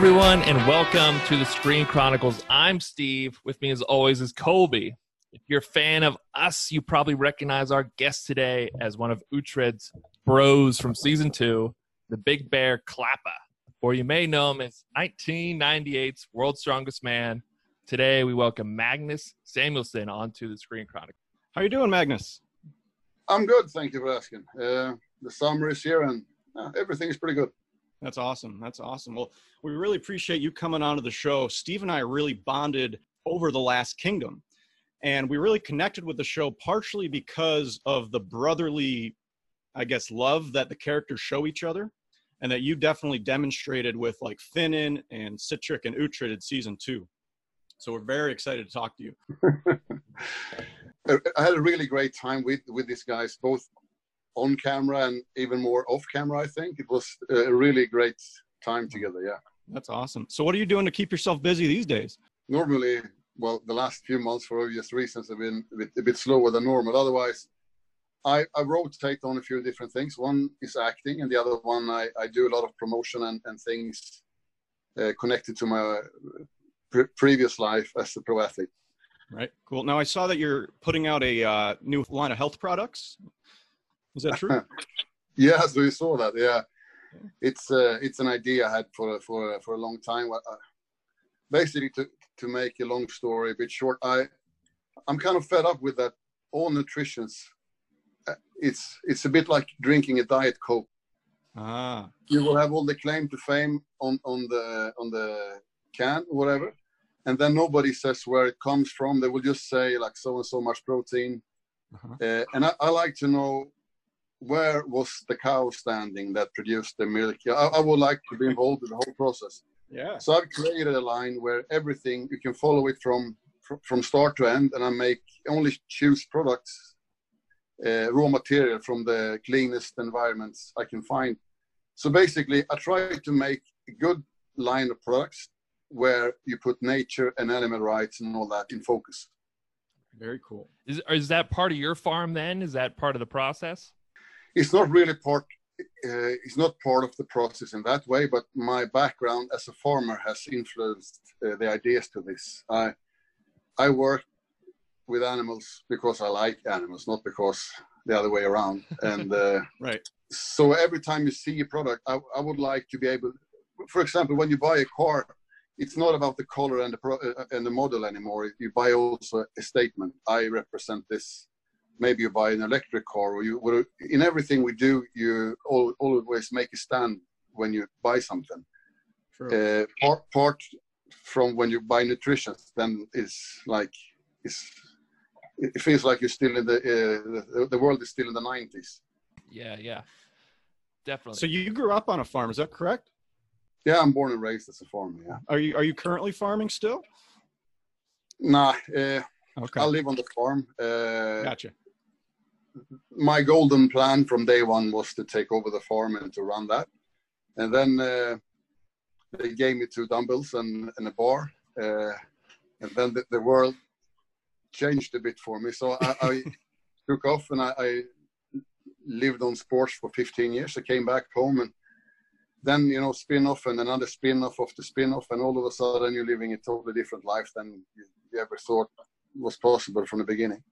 Hello, everyone, and welcome to the Screen Chronicles. I'm Steve. With me, as always, is Colby. If you're a fan of us, you probably recognize our guest today as one of Uhtred's bros from season two, the Big Bear Clapa, or you may know him as 1998's World's Strongest Man. Today, we welcome Magnus Samuelsson onto the Screen Chronicles. How are you doing, Magnus? I'm good, thank you for asking. Uh, the summer is here, and uh, everything is pretty good. That's awesome. That's awesome. Well, we really appreciate you coming onto the show. Steve and I really bonded over The Last Kingdom. And we really connected with the show partially because of the brotherly, I guess, love that the characters show each other. And that you definitely demonstrated with like Finan and Sihtric and Uhtred in season two. So we're very excited to talk to you. I had a really great time with with these guys, both on camera and even more off camera. I think it was a really great time together. Yeah, that's awesome. So, what are you doing to keep yourself busy these days? Normally, well, the last few months, for obvious reasons, have been a bit, a bit slower than normal. Otherwise, I, I, rotate on a few different things. One is acting, and the other one I, I do a lot of promotion and, and things uh, connected to my pre- previous life as a pro athlete. Right. Cool. Now I saw that you're putting out a uh, new line of health products. Is that true? yeah, so you saw that. Yeah, it's uh, it's an idea I had for for for a long time. Uh, basically, to to make a long story a bit short, I I'm kind of fed up with that. All nutritions, uh, it's it's a bit like drinking a diet coke. Ah. You will have all the claim to fame on on the on the can, whatever, and then nobody says where it comes from. They will just say like so and so much protein. Uh-huh. Uh, and I, I, like to know where was the cow standing that produced the milk? I, I, would like to be involved in the whole process. Yeah. So I've created a line where everything you can follow it from from start to end, and I make only choose products, uh, raw material from the cleanest environments I can find. So basically, I try to make a good line of products where you put nature and animal rights and all that in focus. Very cool. Is is that part of your farm then? Is that part of the process? It's not really part uh, it's not part of the process in that way but my background as a farmer has influenced uh, the ideas to this. I i work with animals because i like animals not because the other way around. And uh, right. so every time you see a product I, I would like to be able for example when you buy a car it's not about the color and the pro, uh, and the model anymore. You buy also a statement. I represent this maybe you buy an electric car or you in everything we do you all, always make a stand when you buy something. Uh, part, part from when you buy nutrition then is like is it feels like you're still in the uh, the world is still in the 90s yeah yeah. Definitely. So you grew up on a farm is that correct? Yeah i'm born and raised as a farmer yeah. Are you are you currently farming still? Nah uh, okay. I live on the farm uh, gotcha my golden plan from day one was to take over the farm and to run that. And then uh, they gave me two dumbbells and, and a bar. Uh, and then the, the, world changed a bit for me. So I, I took off and I, I, lived on sports for 15 years. I came back home and then, you know, spin off and another spin off of the spin off. And all of a sudden you're living a totally different life than you, you ever thought was possible from the beginning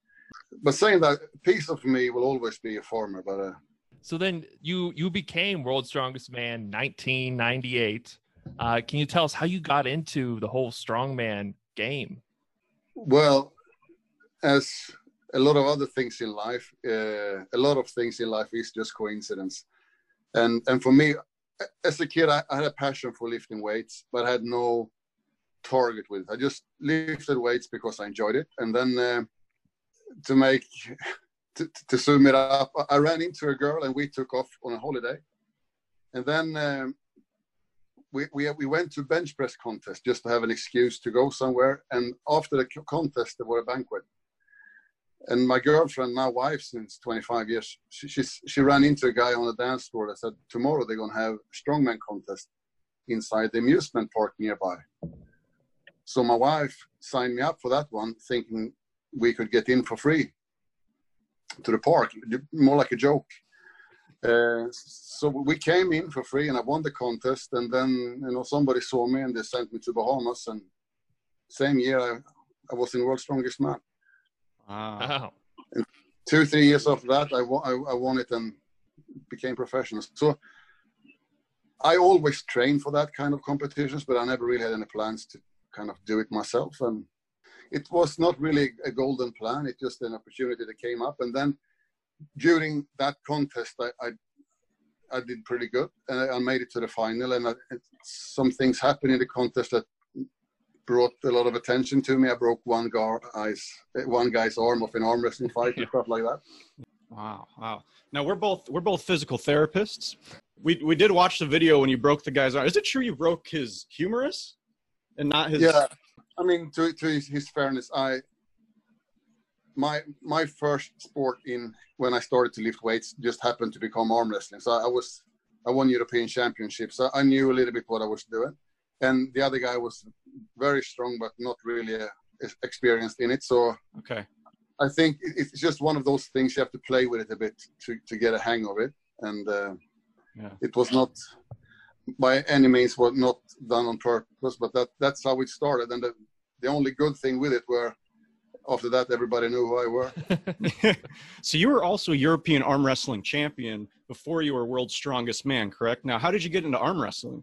but saying that, piece of me will always be a former. But uh, so then you you became World's Strongest Man 1998. Uh, can you tell us how you got into the whole strongman game? Well, as a lot of other things in life, uh, a lot of things in life is just coincidence. And and for me, as a kid, I, I had a passion for lifting weights, but I had no target with it. I just lifted weights because I enjoyed it, and then. Uh, to make to, to sum it up, I ran into a girl and we took off on a holiday, and then um, we, we we went to bench press contest just to have an excuse to go somewhere. And after the contest, there was a banquet, and my girlfriend, now wife since 25 years, she she's, she ran into a guy on the dance floor that said tomorrow they're gonna have strongman contest inside the amusement park nearby. So my wife signed me up for that one, thinking we could get in for free to the park, more like a joke. Uh, so we came in for free, and I won the contest. And then you know somebody saw me, and they sent me to Bahamas. And same year, I, I was in World's Strongest Man. Wow. Wow. Two, three years after that, I won, I, I won it and became professional. So I always trained for that kind of competitions, but I never really had any plans to kind of do it myself. And it was not really a golden plan. It's just an opportunity that came up. And then during that contest, I, I, I did pretty good. And I, made it to the final. And I, some things happened in the contest that brought a lot of attention to me. I broke one guy's one guy's arm off an arm wrestling fight and stuff like that. Wow, wow. Now we're both we're both physical therapists. We we did watch the video when you broke the guy's arm. Is it true you broke his humerus and not his? Yeah, I mean to to his, his fairness, I my my first sport in when I started to lift weights just happened to become arm wrestling. So I was I won European championships. So I knew a little bit what I was doing, and the other guy was very strong but not really uh, experienced in it. So Okay. I think it- it's just one of those things you have to play with it a bit to, to get a hang of it. And uh, Yeah. it was not by any means was not done on purpose, but that that's how it started. And the, the only good thing with it were after that everybody knew who I were. so you were also European arm wrestling champion before you were world's strongest man, correct? Now, how did you get into arm wrestling?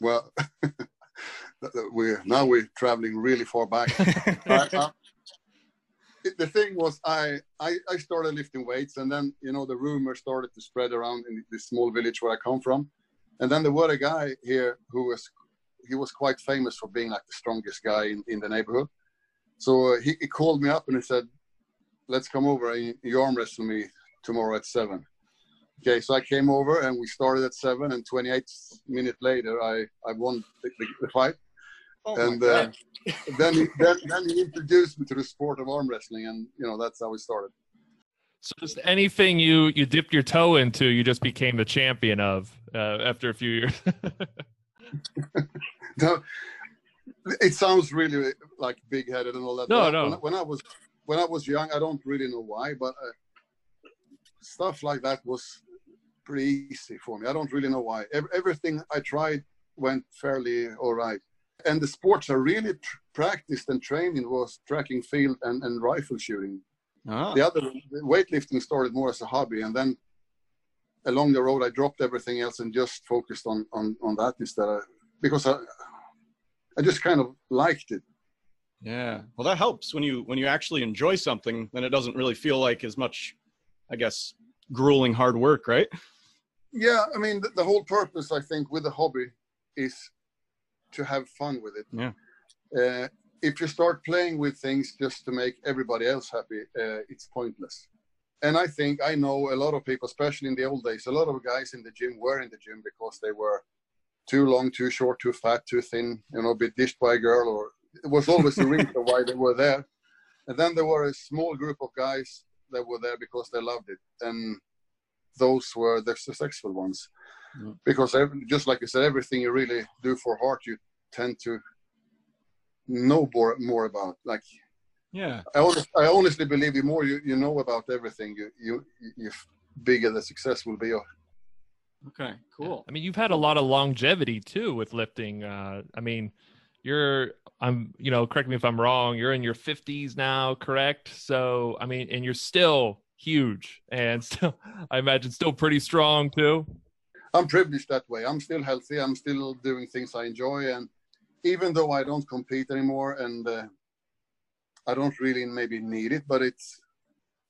Well, we're now we're traveling really far back. I- the thing was, I, I I started lifting weights, and then you know the rumor started to spread around in this small village where I come from, and then there was a guy here who was he was quite famous for being like the strongest guy in, in the neighborhood. So uh, he, he called me up and he said, "Let's come over and you arm wrestle me tomorrow at 7. Okay, so I came over and we started at seven, and 28 minutes later, I I won the, the, the fight Oh and uh, then, he, then then he introduced me to the sport of arm wrestling, and you know that's how we started. So just anything you you dipped your toe into, you just became the champion of uh, after a few years. No, it sounds really like big headed and all that. No, no. When, when I was when I was young, I don't really know why, but uh, stuff like that was pretty easy for me. I don't really know why. Ev- everything I tried went fairly all right. And the sports I really tr- practiced and trained in was tracking field and, and rifle shooting. Ah, the other the weightlifting started more as a hobby and then along the road i dropped everything else and just focused on on, on that instead of because i i just kind of liked it yeah. Well, that helps when you when you actually enjoy something, then it doesn't really feel like as much, I guess, grueling hard work, right? yeah i mean the, the whole purpose i think with a hobby is to have fun with it. Yeah. uh, if you start playing with things just to make everybody else happy uh, it's pointless. And i think i know a lot of people especially in the old days a lot of guys in the gym were in the gym because they were too long too short too fat too thin you know be dished by a girl or it was always the reason why they were there. And then there were a small group of guys that were there because they loved it. And those were the successful ones Mm. because every, just like you said everything you really do for heart you tend to know more, more about like Yeah. I, honest, I honestly believe the more you, you know about everything you you you bigger the success will be Okay. Cool. I mean, you've had a lot of longevity too with lifting. Uh, I mean, you're I'm you know, correct me if I'm wrong. You're in your 50s now, correct? So I mean, and you're still huge and still I imagine still pretty strong too. I'm privileged that way. I'm still healthy. I'm still doing things I enjoy, and even though I don't compete anymore, and uh, I don't really maybe need it, but it's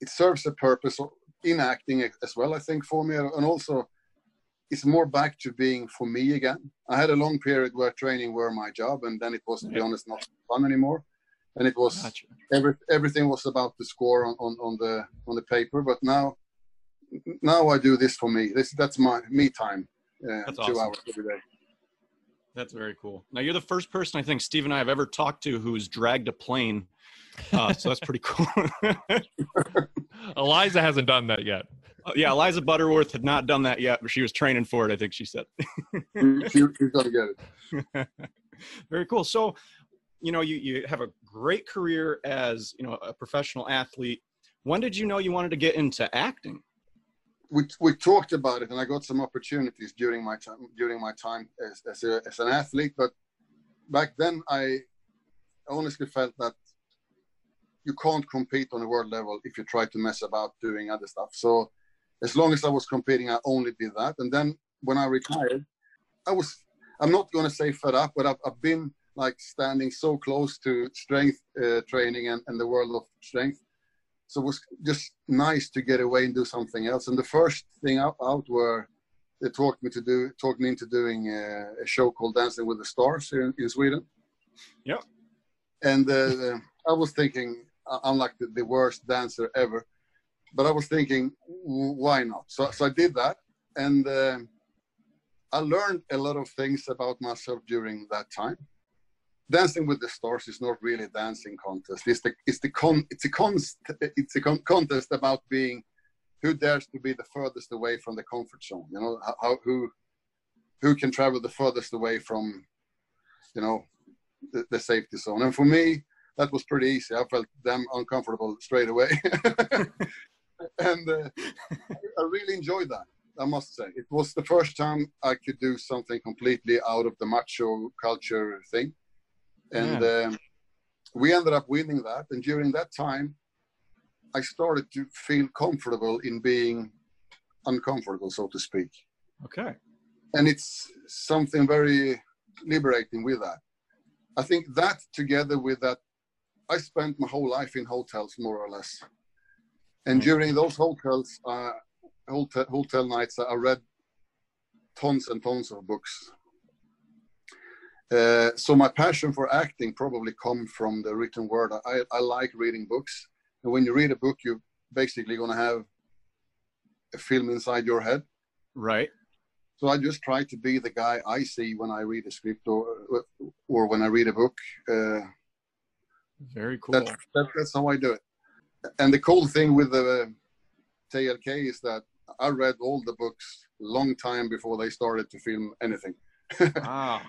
it serves a purpose in acting as well. I think for me, and also it's more back to being for me again. I had a long period where training were my job, and then it was, to be honest, not fun anymore. And it was Gotcha. every, everything was about the score on, on, on the on the paper. But now now I do this for me. This that's my me time. Uh, That's two awesome. hours every day. That's very cool. Now you're the first person I think Steve and I have ever talked to who's dragged a plane. Uh, so that's pretty cool. Eliza hasn't done that yet. Uh, yeah, Eliza Butterworth had not done that yet, but she was training for it. I think she said. she, she's gonna get it. Very cool. So, you know, you, you have a great career as, you know, a professional athlete. When did you know you wanted to get into acting? We we talked about it, and I got some opportunities during my time during my time as as, a, as an athlete. But back then, I honestly felt that you can't compete on a world level if you try to mess about doing other stuff. So as long as I was competing, I only did that. And then when I retired, I was I'm not going to say fed up, but I've, I've been like standing so close to strength uh, training and, and the world of strength. So it was just nice to get away and do something else. And the first thing out, out were they talked me to do talked me into doing a, a show called Dancing with the Stars here in, in Sweden. Yeah. And uh, I was thinking, I'm like the, the, worst dancer ever, but I was thinking, why not? So, so I did that, and uh, I learned a lot of things about myself during that time. Dancing with the Stars is not really a dancing contest. It's the it's the con it's a it's a con- contest about being who dares to be the furthest away from the comfort zone. You know how who who can travel the furthest away from you know the, the safety zone. And for me, that was pretty easy. I felt damn uncomfortable straight away, and uh, I really enjoyed that. I must say, it was the first time I could do something completely out of the macho culture thing, and yeah. um, we ended up winning that. And during that time, I started to feel comfortable in being uncomfortable, so to speak. Okay. And it's something very liberating with that. I think that together with that I spent my whole life in hotels, more or less. And mm. during those hotels, uh, hotel, hotel nights, I read tons and tons of books. Uh, so my passion for acting probably come from the written word. I, I like reading books, and when you read a book, you're basically going to have a film inside your head. Right. So I just try to be the guy I see when I read a script or or when I read a book. Uh, very cool. That, that, that's how I do it. And the cool thing with the TLK is that I read all the books long time before they started to film anything. wow.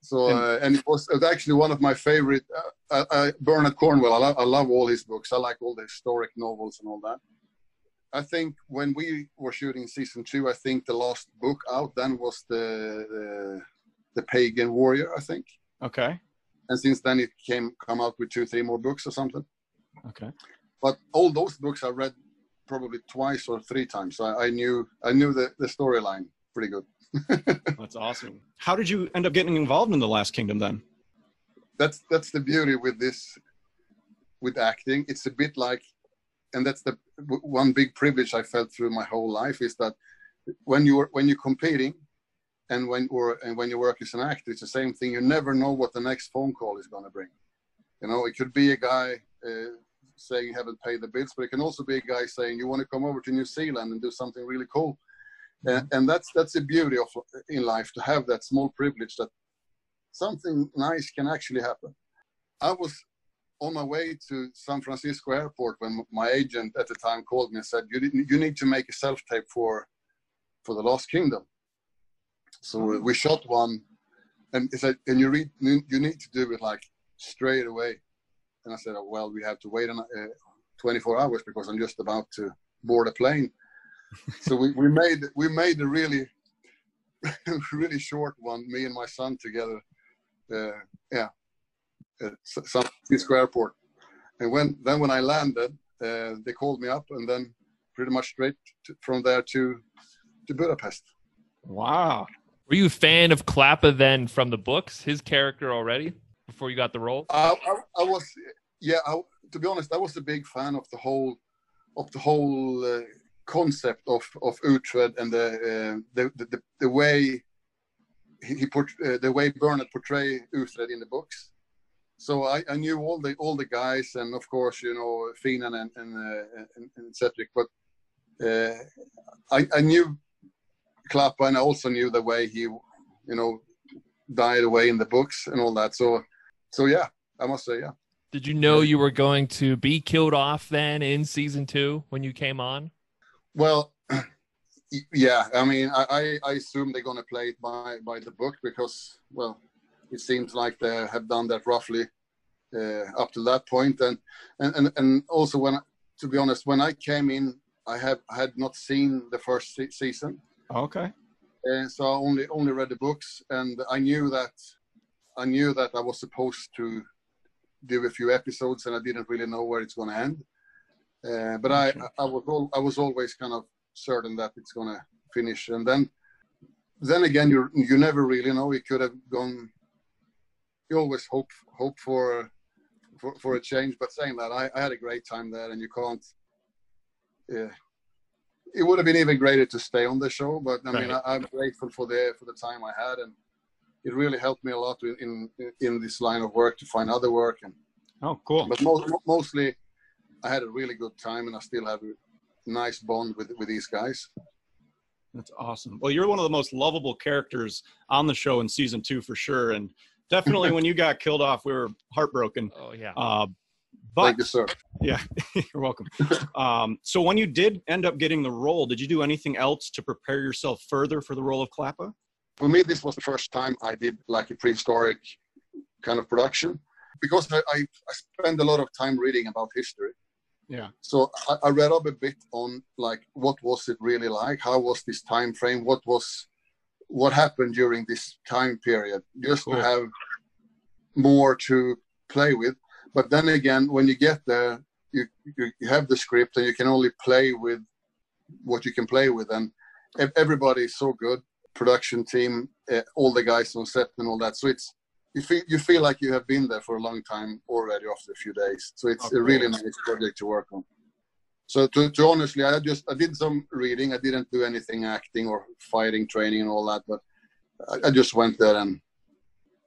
So uh, and it was, it was, actually one of my favorite. Uh, uh, Bernard Cornwell. I, lo- I love all his books. I like all the historic novels and all that. I think when we were shooting season two, I think the last book out then was the the, the Pagan Warrior. I think. Okay and since then it came come out with two three more books or something okay but all those books i read probably twice or three times so i, I knew i knew the, the storyline pretty good that's awesome how did you end up getting involved in the last kingdom then that's that's the beauty with this with acting it's a bit like and that's the one big privilege i felt through my whole life is that when you're when you're competing and when or and when you work as an actor, it's the same thing. You never know what the next phone call is going to bring. You know, it could be a guy uh, saying you haven't paid the bills, but it can also be a guy saying you want to come over to New Zealand and do something really cool. Mm-hmm. And, and that's that's the beauty of in life to have that small privilege that something nice can actually happen. I was on my way to San Francisco airport when my agent at the time called me and said, "You you need to make a self tape for for the Last Kingdom." So we shot one, and he said, "And you read, you need to do it like straight away." And I said, oh, "Well, we have to wait on, uh, 24 hours because I'm just about to board a plane." So we, we made we made a really really short one, me and my son together. Uh, yeah, at San Francisco Airport. And when then when I landed, uh, they called me up, and then pretty much straight to, from there to to Budapest. Wow. Were you a fan of Clapa then from the books, his character already before you got the role? I, I, I was, yeah. I, to be honest, I was a big fan of the whole, of the whole uh, concept of of Uhtred and the uh, the, the, the way he put uh, the way Bernard portray Uhtred in the books. So I, I knew all the all the guys, and of course, you know, Finan and and, uh, and, and Cedric. But uh, I, I knew Clapa, and I also knew the way he, you know, died away in the books and all that. So, so yeah, I must say, yeah. Did you know you were going to be killed off then in season two when you came on? Well, yeah. I mean, I, I assume they're going to play it by by the book because, well, it seems like they have done that roughly uh, up to that point. And and and, and also when, to be honest, when I came in I have had not seen the first se- season, Okay. and so I only only read the books, and I knew that I knew that I was supposed to do a few episodes, and I didn't really know where it's going to end. Uh, but I I was al- I was always kind of certain that it's going to finish, and then then again you you never really know. It could have gone. You always hope hope for for, for a change, but saying that I, I had a great time there, and you can't. Yeah, it would have been even greater to stay on the show, but I mean Right. I, I'm grateful for the for the time I had, and it really helped me a lot in in, in this line of work to find other work and Oh, cool. but mo- mo- mostly I had a really good time and I still have a nice bond with with these guys. That's awesome. Well, you're one of the most lovable characters on the show in season two for sure, and definitely when you got killed off, we were heartbroken. Oh yeah. Uh, but Thank you, sir. yeah, you're welcome. Um, so when you did end up getting the role, did you do anything else to prepare yourself further for the role of Clapa? For me, this was the first time I did like a prehistoric kind of production because I, I, I spend a lot of time reading about history. Yeah. So I, I read up a bit on like what was it really like? How was this time frame? What was what happened during this time period? Just Cool. to have more to play with. But then again, when you get there, you, you you have the script and you can only play with what you can play with, and ev- everybody is so good. Production team, uh, all the guys on set and all that. So it's you feel you feel like you have been there for a long time already after a few days. So it's Oh, a really nice project to work on. So to, to honestly, I just I did some reading. I didn't do anything acting or fighting training and all that, but I, I just went there and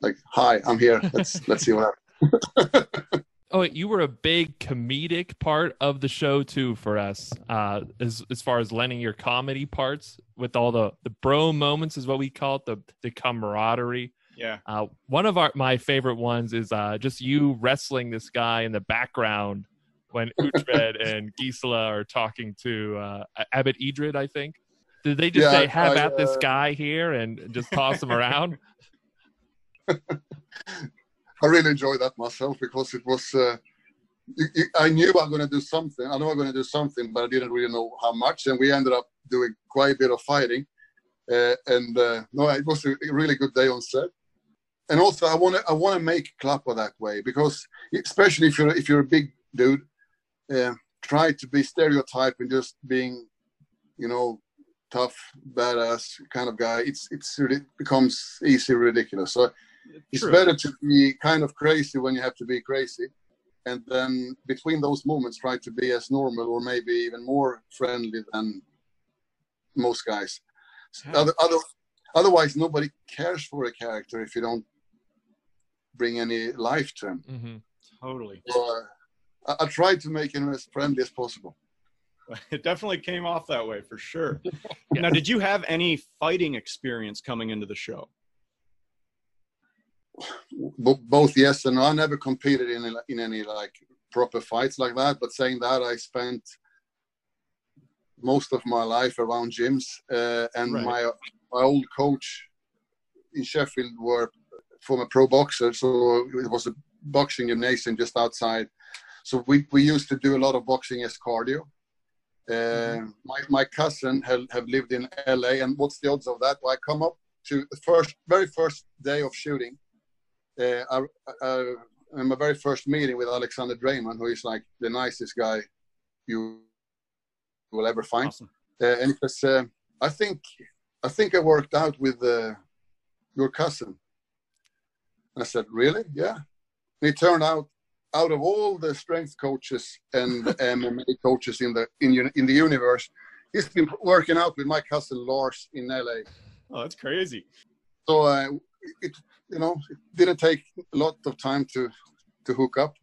like, hi, I'm here. Let's let's see what happens. Oh, you were a big comedic part of the show too for us, uh, as as far as lending your comedy parts with all the the bro moments is what we call it, the the camaraderie. Yeah. Uh, one of our my favorite ones is uh, just you wrestling this guy in the background when Uhtred and Gisela are talking to uh, Abbot Eadred, I think. Did they just Yeah, say, "Have I, at this uh, guy here" and just toss him around? I really enjoyed that myself because it was. Uh, I knew I'm going to do something. I know I'm going to do something, but I didn't really know how much. And we ended up doing quite a bit of fighting. Uh, and uh, no, it was a really good day on set. And also, I want to I want to make Clapa that way because, especially if you're if you're a big dude, uh, try to be stereotype and just being, you know, tough, badass kind of guy. It's it's really becomes easy ridiculous. So it's better to be kind of crazy when you have to be crazy and then between those moments try to be as normal or maybe even more friendly than most guys Yeah. other, other, otherwise nobody cares for a character if you don't bring any life to him hmm Totally. so, uh, I, I try to make him as friendly as possible It definitely came off that way for sure. Now, did you have any fighting experience coming into the show? B- both yes and no. I never competed in a- in any like proper fights like that. But saying that, I spent most of my life around gyms, uh, and Right. my my old coach in Sheffield were former pro boxer, so it was a boxing gymnasium just outside. So we, we used to do a lot of boxing as cardio. Uh, my, my cousin have, have lived in LA, and what's the odds of that? Well, I come up to the first, very first day of shooting. Uh, I, I, in my very first meeting with Alexander Dreymon, who is like the nicest guy you will ever find. Awesome. Uh, and it was, uh, I think, I think I worked out with uh, your cousin. I said, really? Yeah. And it turned out, out of all the strength coaches and MMA coaches in the in, in the universe, he's been working out with my cousin Lars in LA. Oh, that's crazy. So uh, it, you know, it didn't take a lot of time to to hook up.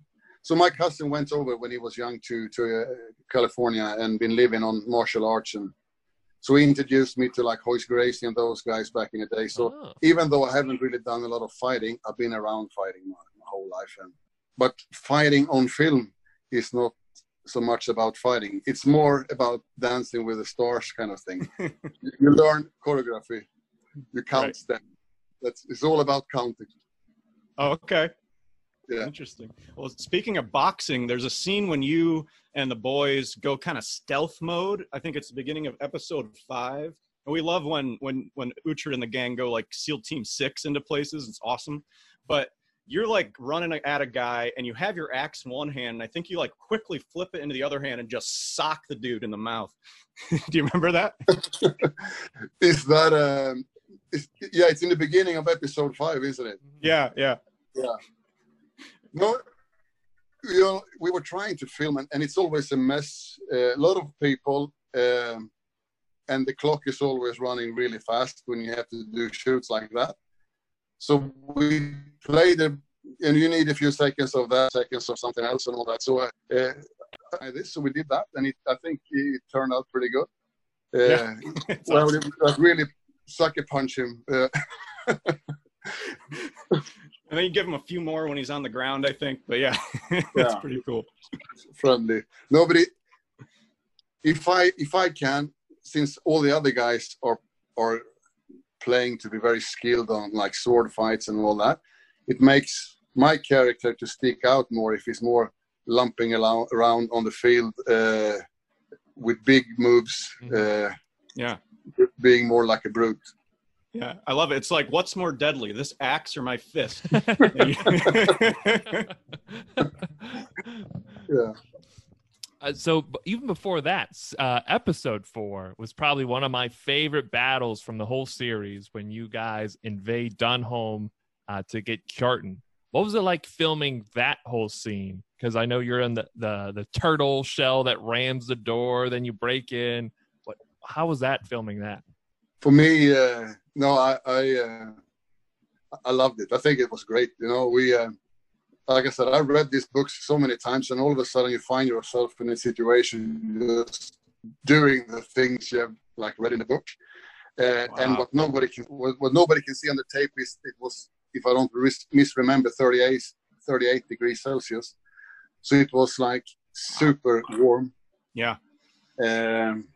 So my cousin went over when he was young to to uh, California and been living on martial arts, and so he introduced me to like Royce Gracie and those guys back in the day. So Oh. even though I haven't really done a lot of fighting, I've been around fighting my, my whole life. And but fighting on film is not so much about fighting. It's more about dancing with the stars kind of thing. you, learn choreography, you count Right. them. That's it's all about counting. Oh, okay. Yeah. Interesting. Well, speaking of boxing, there's a scene when you and the boys go kind of stealth mode. I think it's the beginning of episode five. And we love when when when Uhtred and the gang go like SEAL Team Six into places. It's awesome. But you're like running at a guy and you have your axe in one hand and i think you like quickly flip it into the other hand and just sock the dude in the mouth do you remember that is that um it's, yeah it's in the beginning of episode five isn't it yeah yeah yeah no you know we were trying to film and, and it's always a mess uh, a lot of people um, and the clock is always running really fast when you have to do shoots like that so we played a, and you need a few seconds of that, seconds of something else, and all that. So uh, uh, this, so we did that, and it, I think it turned out pretty good. Uh, yeah. well, awesome. really sucker punch him. And then you give him a few more when he's on the ground, I think. But yeah, that's yeah. pretty cool. Friendly. Nobody. If I if I can, since all the other guys are are playing to be very skilled on like sword fights and all that, it makes my character to stick out more if he's more lumping around, around on the field uh, with big moves. Mm-hmm. Uh, yeah, being more like a brute. Yeah, I love it. It's like, what's more deadly, this axe or my fist? yeah. Uh, so even before that, uh, episode four was probably one of my favorite battles from the whole series when you guys invade Dunholm uh, to get Kjartan. What was it like filming that whole scene? Because I know you're in the, the the turtle shell that rams the door, then you break in. What? How was that filming that? For me, uh, no, I I, uh, I loved it. I think it was great. You know, we uh, like I said, I've read these books so many times, and all of a sudden you find yourself in a situation just doing the things you have like read in the book. Uh, wow. And what nobody can what, what, nobody can see on the tape is it was, if I don't misremember, 38, 38 degrees Celsius. So it was like super warm. Yeah. Um,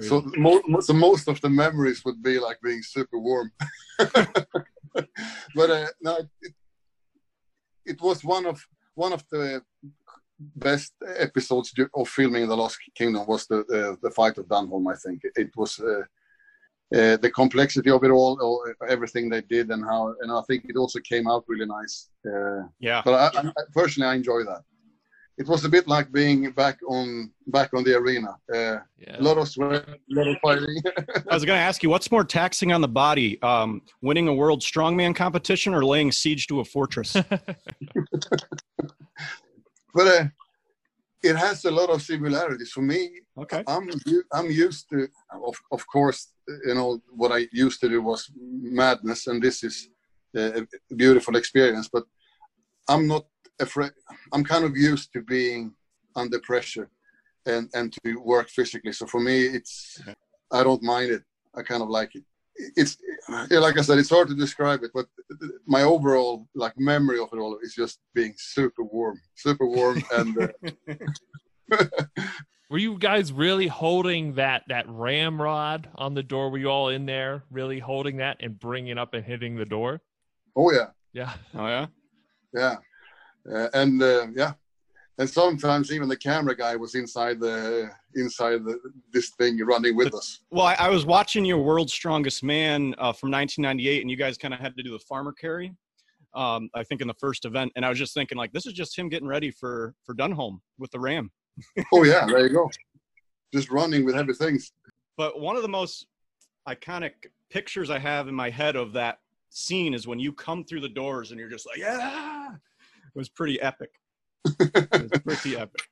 so, mo- so most of the memories would be like being super warm. but uh, no, it, it was one of one of the best episodes of filming the Last Kingdom was the the, the fight of Dunholm. I think it, it was uh, uh, the complexity of it all, all, everything they did, and how, and I think it also came out really nice. Uh, yeah. But I, I, personally, I enjoy that it was a bit like being back on back on the arena. Uh, yeah. A lot of sweat, a lot of fighting. I was going to ask you, what's more taxing on the body, um, winning a world strongman competition or laying siege to a fortress? but uh, it has a lot of similarities for me. Okay, I'm I'm used to, of of course, you know what I used to do was madness, and this is a beautiful experience. But I'm not afraid. I'm kind of used to being under pressure and and to work physically. So for me, it's I don't mind it. I kind of like it. It's yeah, like I said, it's hard to describe it, but my overall like memory of it all is just being super warm, super warm, and. Uh, Were you guys really holding that that ramrod on the door? Were you all in there, really holding that and bringing up and hitting the door? Oh yeah. Yeah. Oh yeah. Yeah. Uh, and uh, yeah, and sometimes even the camera guy was inside the inside the, this thing running with us. Well, I, I was watching your World's Strongest Man uh, from 1998, and you guys kind of had to do the farmer carry. Um, I think in the first event, and I was just thinking like this is just him getting ready for for Dunholm with the Ram. oh yeah, there you go, just running with heavy things. But one of the most iconic pictures I have in my head of that scene is when you come through the doors and you're just like, yeah, was pretty epic. it was pretty epic.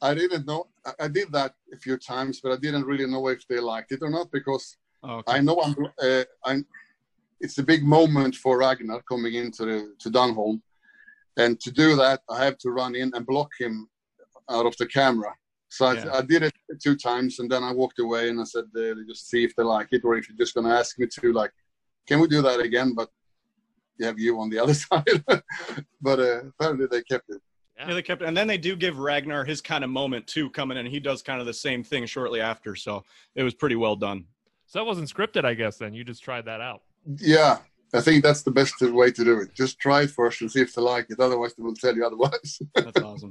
I didn't know. I did that a few times, but I didn't really know if they liked it or not because oh, okay. I know I'm. Uh, I'm. It's a big moment for Ragnar coming into the to Dunholm, and to do that, I have to run in and block him out of the camera. So yeah. I, I, did it two times, and then I walked away and I said, uh, "Just see if they like it, or if you're just going to ask me to, like, can we do that again?" But have you on the other side. but uh, apparently they kept it. Yeah. they kept it. And then they do give Ragnar his kind of moment too coming in. He does kind of the same thing shortly after. So it was pretty well done. So that wasn't scripted, I guess, then. You just tried that out. Yeah. I think that's the best way to do it. Just try it first and see if they like it. Otherwise, they will tell you otherwise. That's awesome.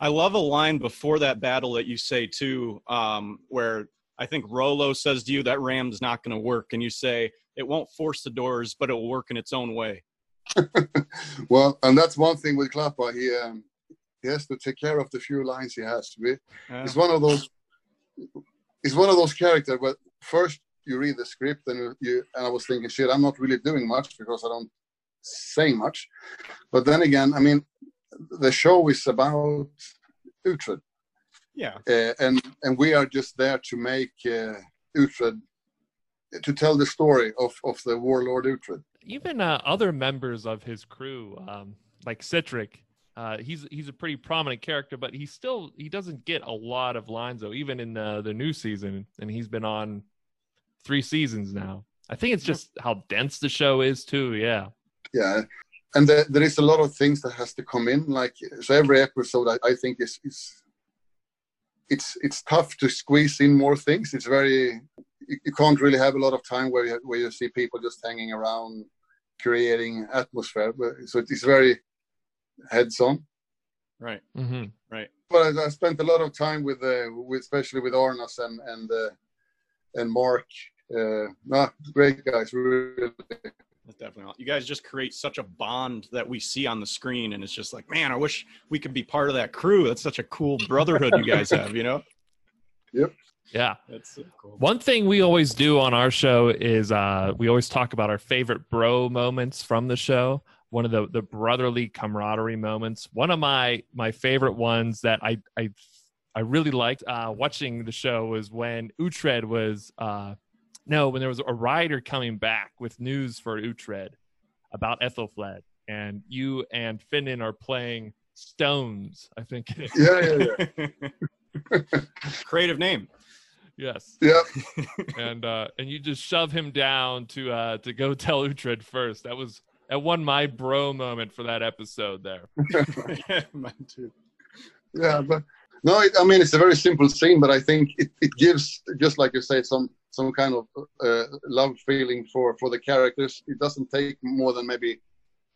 I love a line before that battle that you say too, um, where I think Rolo says to you that ram's not going to work, and you say it won't force the doors, but it will work in its own way. well, and that's one thing with Clapa. He um, he has to take care of the few lines he has. to Yeah. He's one of those. He's one of those characters. But first, you read the script, and you, and I was thinking, shit, I'm not really doing much because I don't say much. But then again, I mean, the show is about Uhtred, Yeah. uh, and and we are just there to make uh, Uhtred to tell the story of of the warlord Uhtred. Even uh, other members of his crew, um, like Sihtric, uh, he's he's a pretty prominent character, but he still he doesn't get a lot of lines though. Even in the the new season, and he's been on three seasons now. I think it's just how dense the show is too. Yeah. yeah and there, there is a lot of things that has to come in like so every episode i, I think is, is it's it's tough to squeeze in more things it's very you, you can't really have a lot of time where you, where you see people just hanging around creating atmosphere so it's very heads on Right. Mm-hmm. Right. But I, I spent a lot of time with uh, with especially with Arnas and and uh, and Mark uh nah, great guys really That's definitely. You guys just create such a bond that we see on the screen, and it's just like, man, I wish we could be part of that crew. That's such a cool brotherhood you guys have. You know. Yeah. That's so cool. One thing we always do on our show is uh, we always talk about our favorite bro moments from the show. One of the the brotherly camaraderie moments. One of my my favorite ones that I I I really liked uh, watching the show was when Uhtred was uh, no when there was a rider coming back with news for Uhtred about Ethelfled, and you and Finan are playing Stones. I think. yeah yeah yeah Creative name. Yes. yeah and uh and you just shove him down to uh to go tell Uhtred first. That was that won my bro moment for that episode there. Mine too. yeah but no it, i mean it's a very simple scene but i think it, it gives just like you say some some kind of uh, love feeling for for the characters it doesn't take more than maybe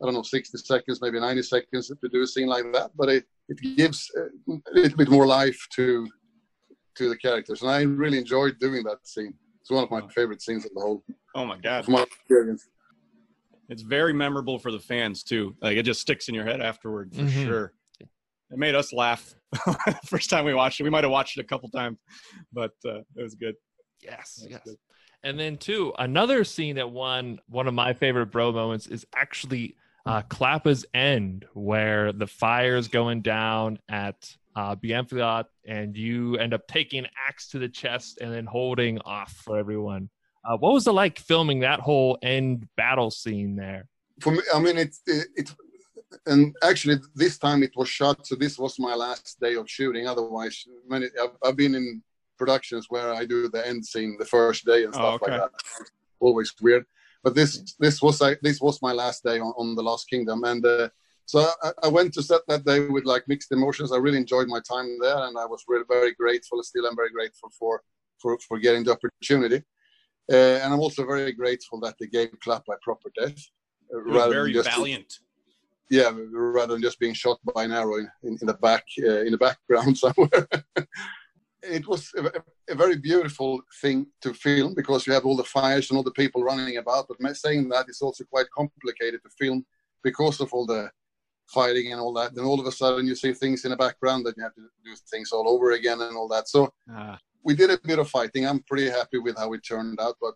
i don't know 60 seconds maybe 90 seconds to do a scene like that but it it gives uh, a little bit more life to to the characters and i really enjoyed doing that scene it's one of my favorite scenes of the whole Oh my god. of my experience It's very memorable for the fans too. Like it just sticks in your head afterward for Mhm. sure. It made us laugh first time we watched it. We might have watched it a couple times, but uh, it was good. Yes, That's yes. good. And then too, another scene that won one of my favorite bro moments is actually uh Clapa's end, where the fire's going down at uh Beamfleot and you end up taking axe to the chest and then holding off for everyone. Uh, what was it like filming that whole end battle scene there? for me i mean it, it it and actually this time it was shot so this was my last day of shooting otherwise many I've, I've been in productions where i do the end scene the first day and Oh, stuff okay. like that always weird but this this was like this was my last day on, on the Last kingdom and uh, so I, I went to set that day with like mixed emotions i really enjoyed my time there and i was really very grateful still i'm very grateful for for for getting the opportunity uh, and i'm also very grateful that they gave clap by proper death uh, rather very than just valiant. yeah, rather than just being shot by an arrow in, in, in the back uh, in the background somewhere. it was a, a very beautiful thing to film because you have all the fires and all the people running about. But saying that, it's also quite complicated to film because of all the fighting and all that. Then all of a sudden you see things in the background that you have to do things all over again and all that. So Ah, we did a bit of fighting. I'm pretty happy with how it turned out, but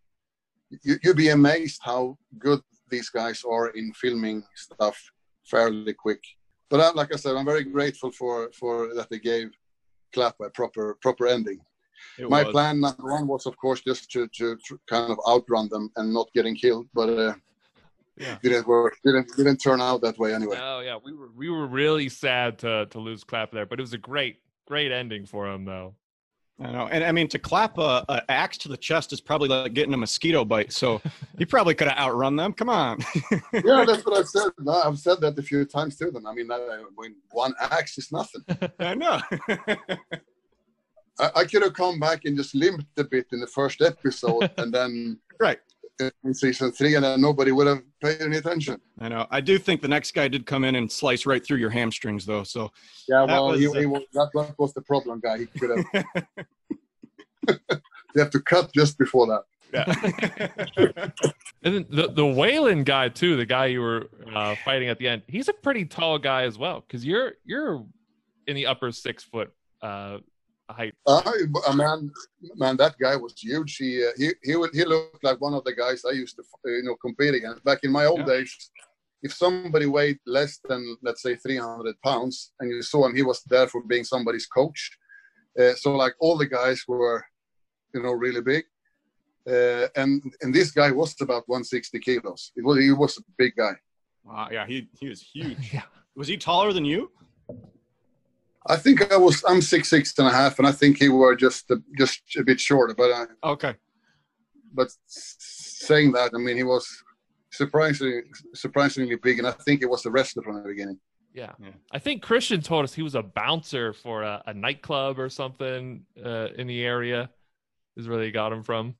you, you'd be amazed how good these guys are in filming stuff fairly quick. But I, like I said, I'm very grateful for for that they gave Clap a proper proper ending. it My was. plan number one was, of course, just to, to, to kind of outrun them and not getting killed, but uh, Yeah. didn't work. Didn't didn't turn out that way anyway. Oh yeah, we were we were really sad to to lose Clapa there, but it was a great great ending for him though. I know, and I mean to clap a, a axe to the chest is probably like getting a mosquito bite. So you probably could have outrun them. Come on. yeah, that's what I've said. No, I've said that a few times to them. I mean, I, I mean one axe is nothing. I know. I, I could have come back and just limped a bit in the first episode, and then right. In season three, and then nobody would have paid any attention. I know. I do think the next guy did come in and slice right through your hamstrings, though. So Yeah, That well, he, was, he uh, was, that, that was the problem, guy. He could have. they have to cut just before that. yeah. And then the the Whalen guy too, the guy you were uh, fighting at the end. He's a pretty tall guy as well, because you're you're in the upper six foot uh, height. Uh, uh, man, man, that guy was huge. He uh, he he would, he looked like one of the guys I used to you know compete against back in my old Yeah. days. If somebody weighed less than let's say 300 pounds, and you saw him, he was there for being somebody's coach. Uh, so like all the guys were, you know, really big. Uh, and and this guy was about 160 kilos. It was he was a big guy. wow, yeah, he he was huge. Yeah. Was he taller than you? I think I was I'm six six and a half, and I think he were just a, just a bit shorter. But I, Okay. but saying that, I mean, he was surprisingly surprisingly big, and I think it was the wrestler from the beginning. Yeah. Yeah. I think Christian told us he was a bouncer for a, a nightclub or something uh, in the area. Is where they got him from.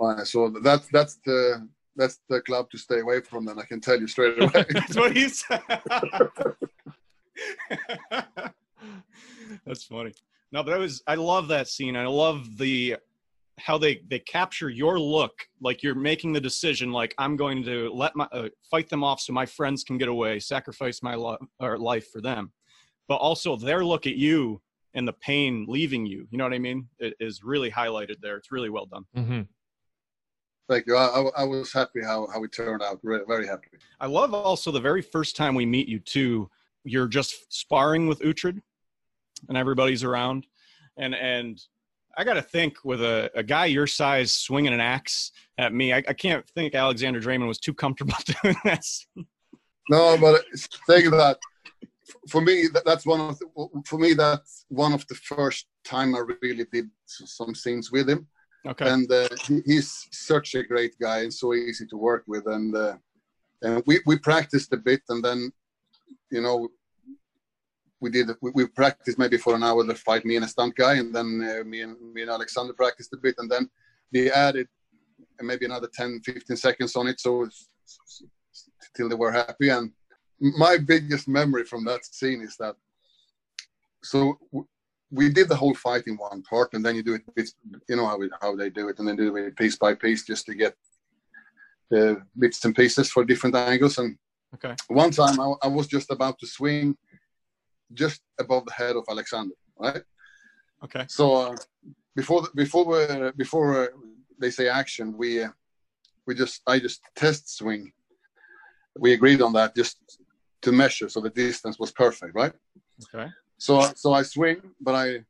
Uh, so that's that's the that's the club to stay away from. Then I can tell you straight away. That's what he said. That's funny. No, but I was I love that scene. I love the how they they capture your look like you're making the decision like I'm going to let my uh, fight them off so my friends can get away, sacrifice my lo- or life for them. But also their look at you and the pain leaving you, you know what I mean? It is really highlighted there. It's really well done. Mm-hmm. Thank you. I, I, I was happy how how it turned out. Very happy. I love also the very first time we meet you too. You're just sparring with Uhtred, and everybody's around, and and I got to think with a, a guy your size swinging an axe at me, I, I can't think Alexander Dreymon was too comfortable doing this. No, but saying that for me, that, that's one of the, for me that's one of the first time I really did some scenes with him. Okay, and uh, he, he's such a great guy and so easy to work with and uh, and we we practiced a bit and then you know we did we, we practiced maybe for an hour the fight me and a stunt guy and then uh, me and me and alexander practiced a bit and then they added maybe another 10 15 seconds on it so it's, till they were happy and my biggest memory from that scene is that so we did the whole fight in one part, and then you do it. You know how we, how they do it, and then do it piece by piece just to get the bits and pieces for different angles. And okay, one time I, I was just about to swing just above the head of Alexander, right? okay, So uh, before the, before we, before uh, they say action, we uh, we just I just test swing. We agreed on that just to measure, so the distance was perfect, right? okay. So so I swing, but I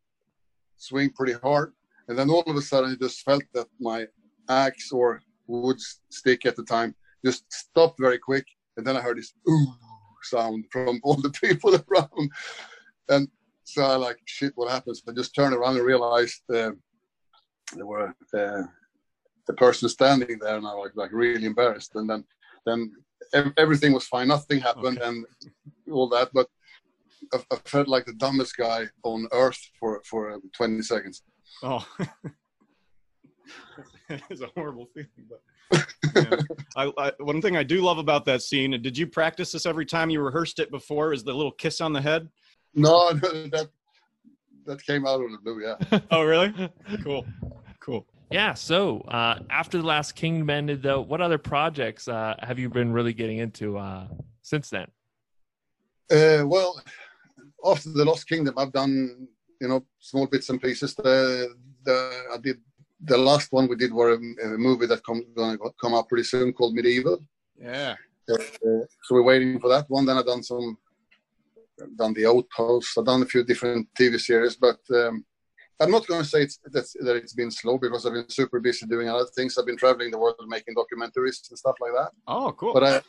swing pretty hard, and then all of a sudden I just felt that my axe or wood stick at the time just stopped very quick, and then I heard this ooh sound from all the people around, and so I like shit, what happens? I just turned around and realized uh, there were uh, the person standing there, and I was like really embarrassed, and then then everything was fine, nothing happened, Okay. and all that, but. I, I felt like the dumbest guy on earth for for uh, 20 seconds. Oh, it's a horrible feeling. But yeah. I, I, one thing I do love about that scene, and did you practice this every time you rehearsed it before? Is the little kiss on the head? No, no, that that came out of the blue. Yeah. Oh, really? Cool, cool. Yeah. So uh, after the last Kingdom ended, though, what other projects uh, have you been really getting into uh, since then? Uh, well, after the Lost Kingdom, I've done you know small bits and pieces. The the I did the last one we did were a, a movie that come gonna come out pretty soon called Medieval. Yeah. Uh, so we're waiting for that one. Then I've done some, done the Outpost. I've done a few different TV series, but um, I'm not going to say it's that's, that it's been slow because I've been super busy doing other things. I've been traveling the world making documentaries and stuff like that. Oh, cool. But I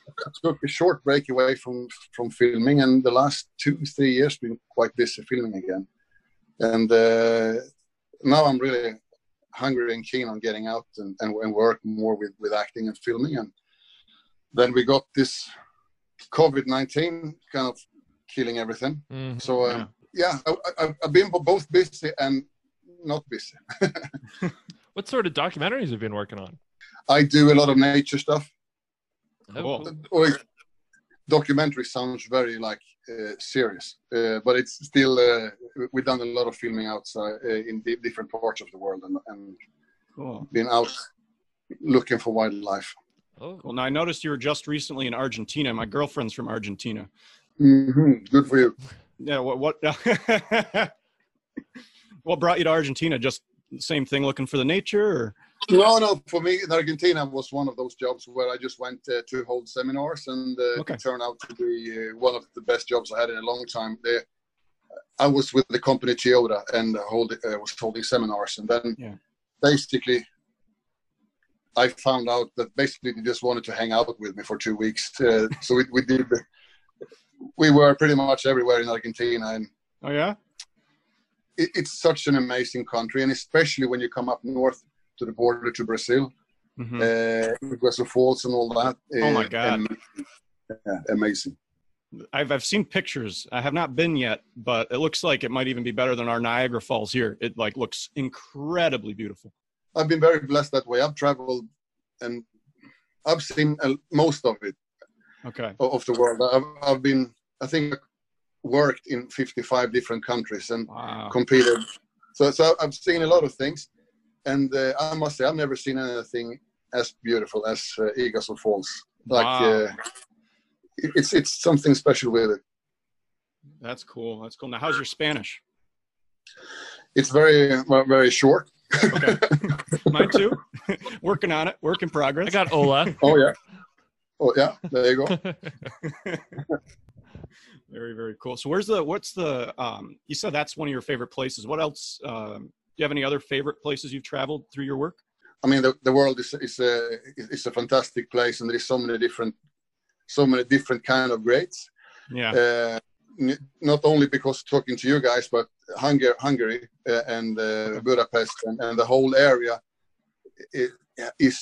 took a short break away from from filming, and the last two three years been quite busy filming again. And uh, now I'm really hungry and keen on getting out and, and, and work more with, with acting and filming. And then we got this COVID nineteen kind of killing everything. Mhm. So uh, yeah, I, I, I've been both busy and not busy. What sort of documentaries have you been working on? I do a lot of nature stuff. Oh, Cool. Or it- documentary sounds very like uh, serious, uh, but it's still uh, we've done a lot of filming outside uh, in di- different parts of the world and, and Cool. been out looking for wildlife. Oh, Well, now I noticed you were just recently in Argentina. My girlfriend's from Argentina. Mm-hmm. Good for you. Yeah. What? What? what brought you to Argentina? Just the same thing, looking for the nature, or No, no. For me, in Argentina was one of those jobs where I just went uh, to hold seminars, and uh, Okay. it turned out to be uh, one of the best jobs I had in a long time. There, I was with the company Toyota and hold, uh, was holding seminars, and then Yeah. basically, I found out that basically they just wanted to hang out with me for two weeks. Uh, so we, we did. We were pretty much everywhere in Argentina, and oh yeah, it, it's such an amazing country, and especially when you come up north to the border to Brazil Mhm. uh, Falls and all that. Oh my Uh, God. am- yeah, amazing. I've I've seen pictures. I have not been yet, but it looks like it might even be better than our Niagara Falls here. It like looks incredibly beautiful. I've been very blessed that way. I've traveled and I've seen uh, most of it Okay. of the world. I've, I've been, I think, worked in 55 different countries and Wow. competed. So, so I've seen a lot of things, and uh, I must say I've never seen anything as beautiful as uh, Iguazu Falls. Like Wow. uh, it- it's it's something special with it. That's cool. That's cool. Now, how's your Spanish? It's very very short. Okay. Mine too. Working on it. Work in progress. I got Ola. Oh yeah. Oh yeah. There you go. very very cool. So where's the what's the um you said that's one of your favorite places. What else um do you have any other favorite places you've traveled through your work? I mean, the, the world is is a is a fantastic place, and there is so many different, so many different kind of grades. Yeah. Uh, n- not only because talking to you guys, but Hungary, Hungary, uh, and uh, Budapest, and, and the whole area i- is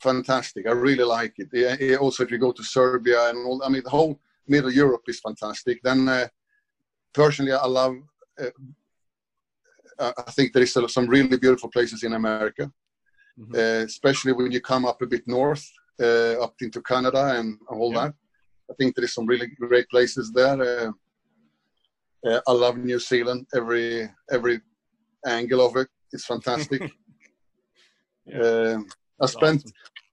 fantastic. I really like it. Yeah, yeah, Also, if you go to Serbia and all, I mean, the whole Middle Europe is fantastic. Then, uh, personally, I love. Uh, I think there is some really beautiful places in America Mhm. uh, especially when you come up a bit north, uh, up into Canada and all Yeah. that. I think there is some really great places there. Uh, uh, I love New Zealand. Every every angle of it is fantastic. Yeah. Um, I spent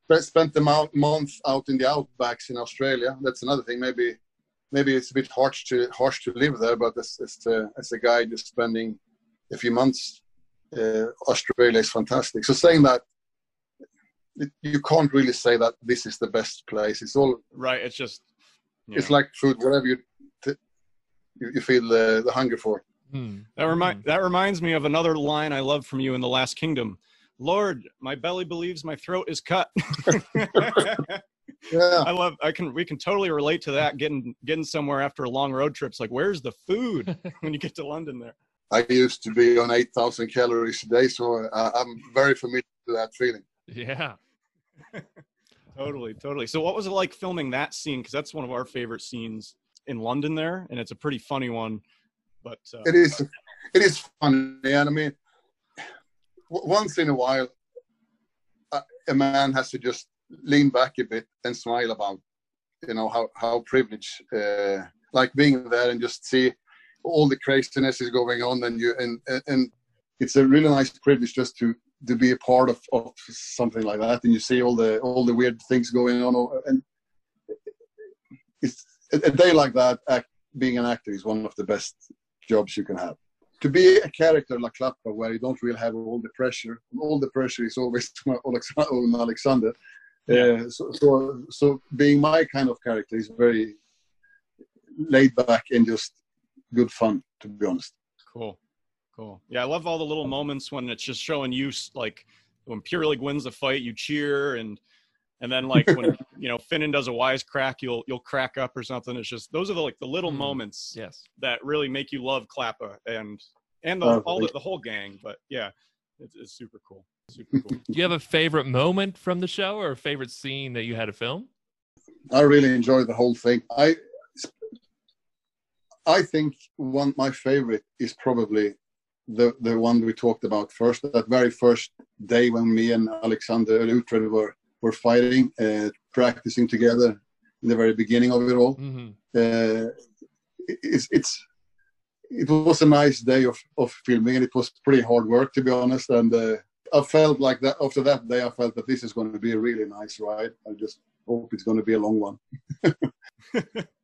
awesome. spent the mou- month out in the outbacks in Australia. That's another thing. Maybe maybe it's a bit harsh to harsh to live there, but as as, a, as a guy just spending a few months, uh, Australia is fantastic. So saying that, it, you can't really say that this is the best place. It's all Right. It's just yeah. it's like food, whatever you t- you, you feel uh, the hunger for. Hmm. that remind that reminds me of another line I love from you in the Last Kingdom. Lord, my belly believes my throat is cut. Yeah, I love I can we can totally relate to that getting getting somewhere after a long road trip. It's like where's the food when you get to London there. I used to be on eight thousand calories a day, so uh, I'm very familiar with that feeling. Yeah. Totally, totally. So what was it like filming that scene cuz that's one of our favorite scenes in London there and it's a pretty funny one but uh, it is it is funny and i mean w- once in a while a, a man has to just lean back a bit and smile about you know how how privileged uh, like being there and just see all the craziness is going on and you and and, it's a really nice privilege just to to be a part of, of something like that and you see all the all the weird things going on and it's a, day like that act, being an actor is one of the best jobs you can have. To be a character like Clapa, where you don't really have all the pressure, all the pressure is always on Alexander. Uh, so, so, so being my kind of character is very laid back and just good fun, to be honest. Cool. Cool. Yeah, I love all the little moments when it's just showing you like when Pyrlig wins the fight, you cheer and and then like when you know Finan does a wise crack, you'll you'll crack up or something. It's just those are the like the little Mm. moments Yes. that really make you love Clapa and and the, all the, the whole gang. But yeah, it's, it's super cool. Super cool. Do you have a favorite moment from the show or a favorite scene that you had to film? I really enjoy the whole thing. I I think one my favorite is probably the the one we talked about first. That very first day when me and Alexander Uhtred were were fighting uh, practicing together in the very beginning of it all. Mhm. Uh, it's, it's it was a nice day of, of filming and it was pretty hard work to be honest and uh, i felt like that after that day i felt that this is going to be a really nice ride i just hope it's going to be a long one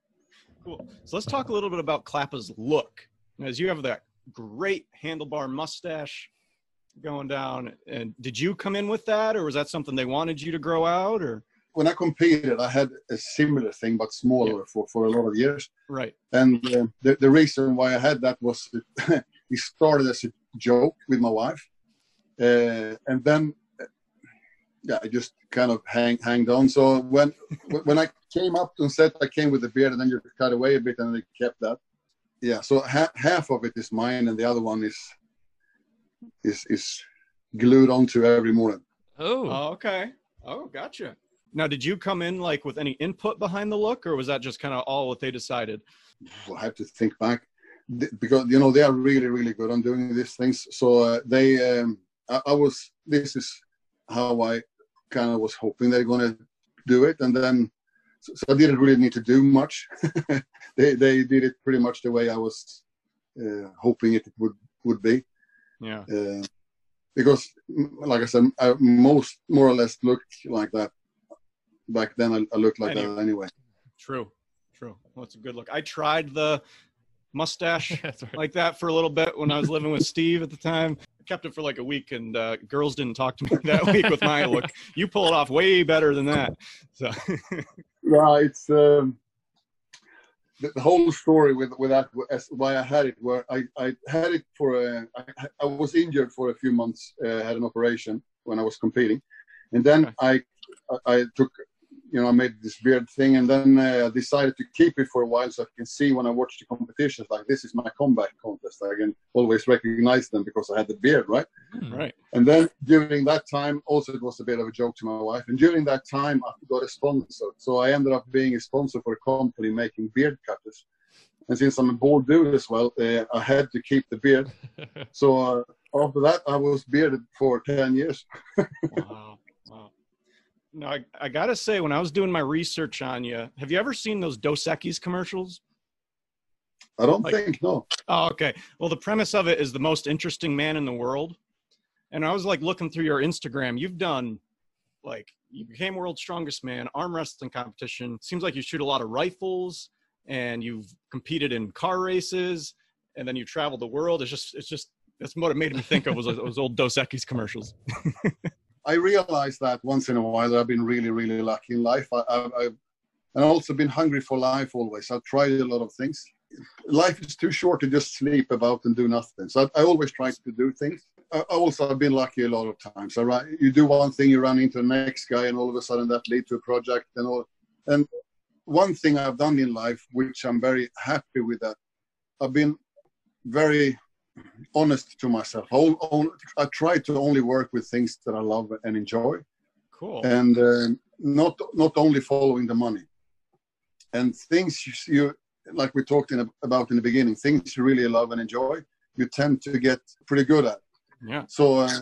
Cool. So let's talk a little bit about Clapa's look. As you have that great handlebar mustache going down, and did you come in with that, or was that something they wanted you to grow out, or when i competed i had a similar thing but smaller for, for a lot of years right? and uh, the, the reason why i had that was it started as a joke with my wife uh, and then uh, yeah i just kind of hang hanged on so when when i came up and said i came with a beard and then you cut away a bit and they kept that yeah so ha- half of it is mine and the other one is is is glued onto every morning Oh, Oh, okay. Oh, gotcha. Now, did you come in like with any input behind the look, or was that just kind of all what they decided? I have to think back because you know they are really really good on doing these things. So uh, they, um, I, I was. This is how I kind of was hoping they're gonna do it, and then so, so I didn't really need to do much. they they did it pretty much the way I was uh, hoping it would would be. Yeah. Uh, because, like I said, I most more or less looked like that back then. I, I looked like Any- that anyway. True. True. Well, it's a good look. I tried the mustache right. like that for a little bit when I was living with Steve at the time. I kept it for like a week, and uh, girls didn't talk to me that week with my look. You pull it off way better than that. So, Yeah, it's um, the, the whole story with with that as why I had it. Where I, I had it for a, I, I was injured for a few months. Uh, had an operation when I was competing, and then Okay. I I took you know I made this beard thing, and then uh, decided to keep it for a while so I can see when I watch the competitions like this is my comeback contest. I can always recognize them because I had the beard, right? Hmm. right. And then during that time, also it was a bit of a joke to my wife. And during that time, I got a sponsor. So I ended up being a sponsor for a company making beard cutters. And since I'm a bald dude as well, uh, I had to keep the beard. So uh, after that, I was bearded for 10 years. Wow. No, I, I gotta say, when I was doing my research on you, have you ever seen those Dos Equis commercials? I don't Like- think, no. Oh, okay. Well, the premise of it is the most interesting man in the world. And I was like looking through your Instagram. You've done like you became world's strongest man, arm wrestling competition. Seems like you shoot a lot of rifles and you've competed in car races and then you traveled the world. It's just it's just that's what it made me think of was those old Dos Equis commercials. I realize that once in a while that I've been really, really lucky in life. I, I've and also been hungry for life always. I've tried a lot of things. Life is too short to just sleep about and do nothing. So I, I always try to do things. I also have been lucky a lot of times. I, you do one thing, you run into the next guy, and all of a sudden that leads to a project and all. And one thing I've done in life, which I'm very happy with, that I've been very honest to myself. I, I try to only work with things that I love and enjoy Cool. and uh, not not only following the money and things you, you like we talked in, about in the beginning things you really love and enjoy you tend to get pretty good at Yeah. so uh,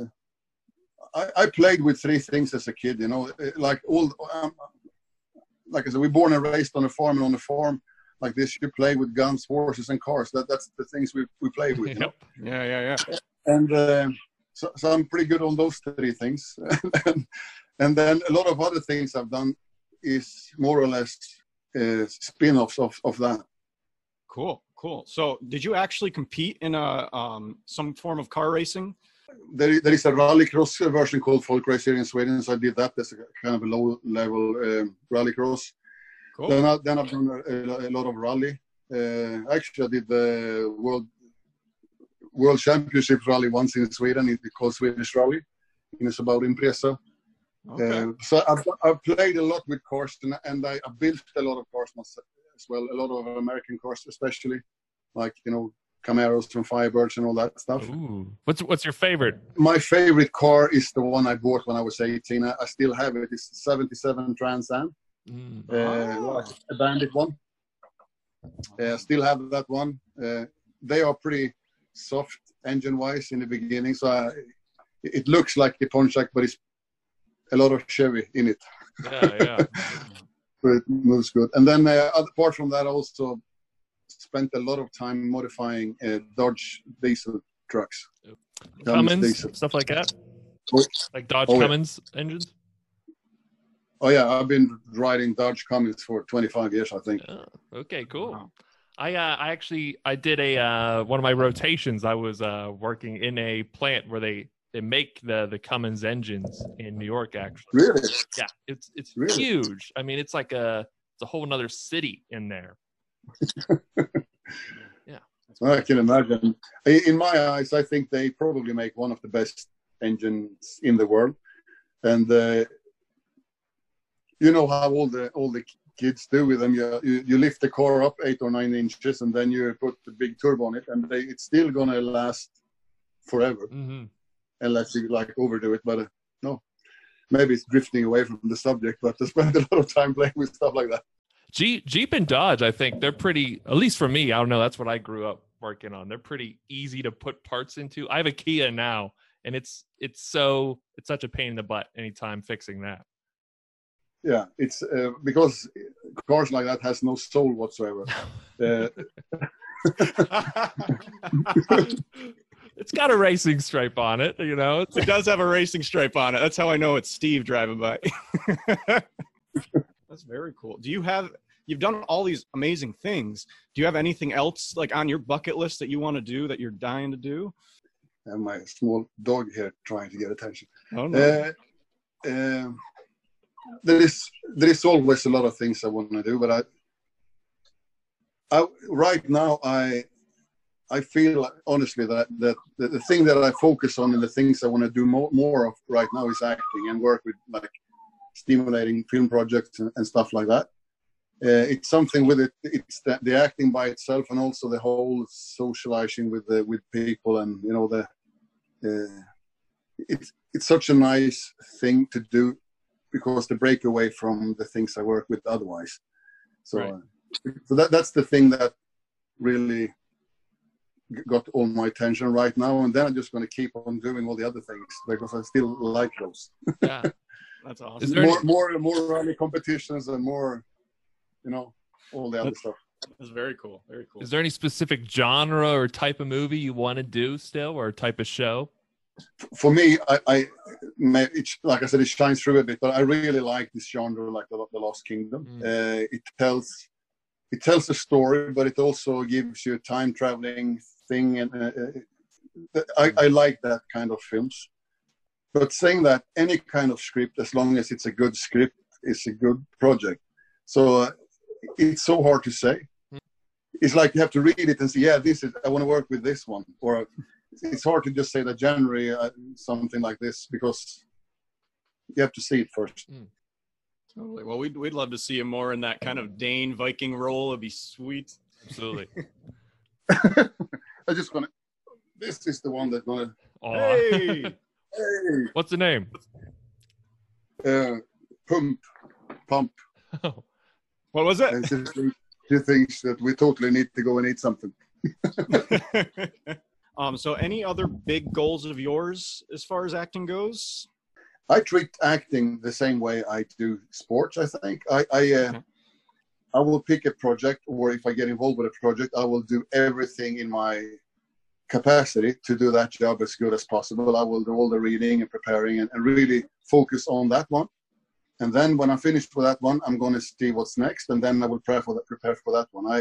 I, I played with three things as a kid you know like all um, like i said we're born and raised on a farm and on a farm like this you play with guns horses and cars that that's the things we, we play with? Yep. Yeah, yeah, yeah. and uh, so, so I'm pretty good on those three things. and, and then a lot of other things I've done is more or less uh, spin-offs of, of that. Cool, cool. So, did you actually compete in a um, some form of car racing? There, there is a rallycross version called Folk here in Sweden, so I did that as a kind of a low-level um, rallycross. Cool. Then, I, then I've done a, a lot of rally. Uh, actually, I did the world world championship rally once in Sweden. It's called Swedish Rally. And it's about Impreza. Okay. Uh, so I've, I've played a lot with cars and, and I, I built a lot of cars myself as well, a lot of American cars especially, like, you know, Camaros and Firebirds and all that stuff. Ooh. What's what's your favorite? My favorite car is the one I bought when I was 18. I, I still have it. It's 77 Trans Am, Mm. uh, Oh. like a bandit one. Uh, still have that one. Uh, they are pretty soft engine-wise in the beginning, so I, it looks like a Pontiac, but it's a lot of Chevy in it. Yeah, yeah. it moves good. And then uh, apart from that, I also spent a lot of time modifying uh, Dodge diesel trucks. Cummins, diesel. stuff like that. Oh. Like Dodge Oh, yeah. Cummins engines. Oh yeah, I've been riding Dodge Cummins for 25 years, I think. Oh, okay, cool. Wow. I uh, I actually I did a uh, one of my rotations. I was uh, working in a plant where they they make the the Cummins engines in New York. Actually, Really? yeah, it's it's Really? huge. I mean, it's like a it's a whole another city in there. Yeah, well, I can imagine. In my eyes, I think they probably make one of the best engines in the world, and uh, you know how all the all the kids do with them. You, you you lift the car up eight or nine inches, and then you put the big turbo on it, and they, it's still gonna last forever hmm unless you like overdo it. But uh, no, maybe it's drifting away from the subject. But I spend a lot of time playing with stuff like that. Jeep, Jeep and Dodge, I think they're pretty. At least for me, I don't know. That's what I grew up working on. They're pretty easy to put parts into. I have a Kia now, and it's it's so it's such a pain in the butt anytime fixing that. Yeah, it's uh, because cars like that has no soul whatsoever. Uh, it's got a racing stripe on it, you know. It's, it does have a racing stripe on it. That's how I know it's Steve driving by. That's very cool. Do you have you've done all these amazing things. Do you have anything else like on your bucket list that you want to do that you're dying to do? and my small dog here trying to get attention. Oh no. Uh, um, there is there is always a lot of things I want to do, but I, I right now I I feel honestly that that the, the thing that I focus on and the things I want to do more, more of right now is acting and work with like stimulating film projects and, and stuff like that. Uh, it's something with it. It's the, the acting by itself, and also the whole socializing with the with people, and you know the. Uh, it's it's such a nice thing to do because to break away from the things I work with otherwise. So, Right. uh, so that that's the thing that really got all my attention right now. And then I'm just going to keep on doing all the other things because I still like those. yeah. That's awesome. Is more, any- more, more rally competitions and more, you know, all the other stuff. That's very cool. Very cool. Is there any specific genre or type of movie you want to do still, or type of show? For me, I, I like I said, it shines through a bit, but I really like this genre, like the, the Lost Kingdom. Mm. Uh, it tells it tells a story, but it also gives you a time traveling thing, and uh, uh, I, I like that kind of films. But saying that, any kind of script, as long as it's a good script, is a good project. So uh, it's so hard to say. Mm. It's like you have to read it and say, yeah, this is I want to work with this one, or it's hard to just say that January uh, something like this because you have to see it first. Totally. Well, we'd we'd love to see him more in that kind of Dane Viking role. It'd be sweet. Absolutely. I just gonna. This is the one that gonna. Aw. Hey. Hey, What's the name? uh, pump, pump. what was it? And two things that we totally need to go and eat something. Um. So, any other big goals of yours as far as acting goes? I treat acting the same way I do sports. I think I I, uh, Okay. I will pick a project, or if I get involved with a project, I will do everything in my capacity to do that job as good as possible. I will do all the reading and preparing, and, and really focus on that one. And then when I'm finished with that one, I'm going to see what's next, and then I will prepare for that. Prepare for that one. I,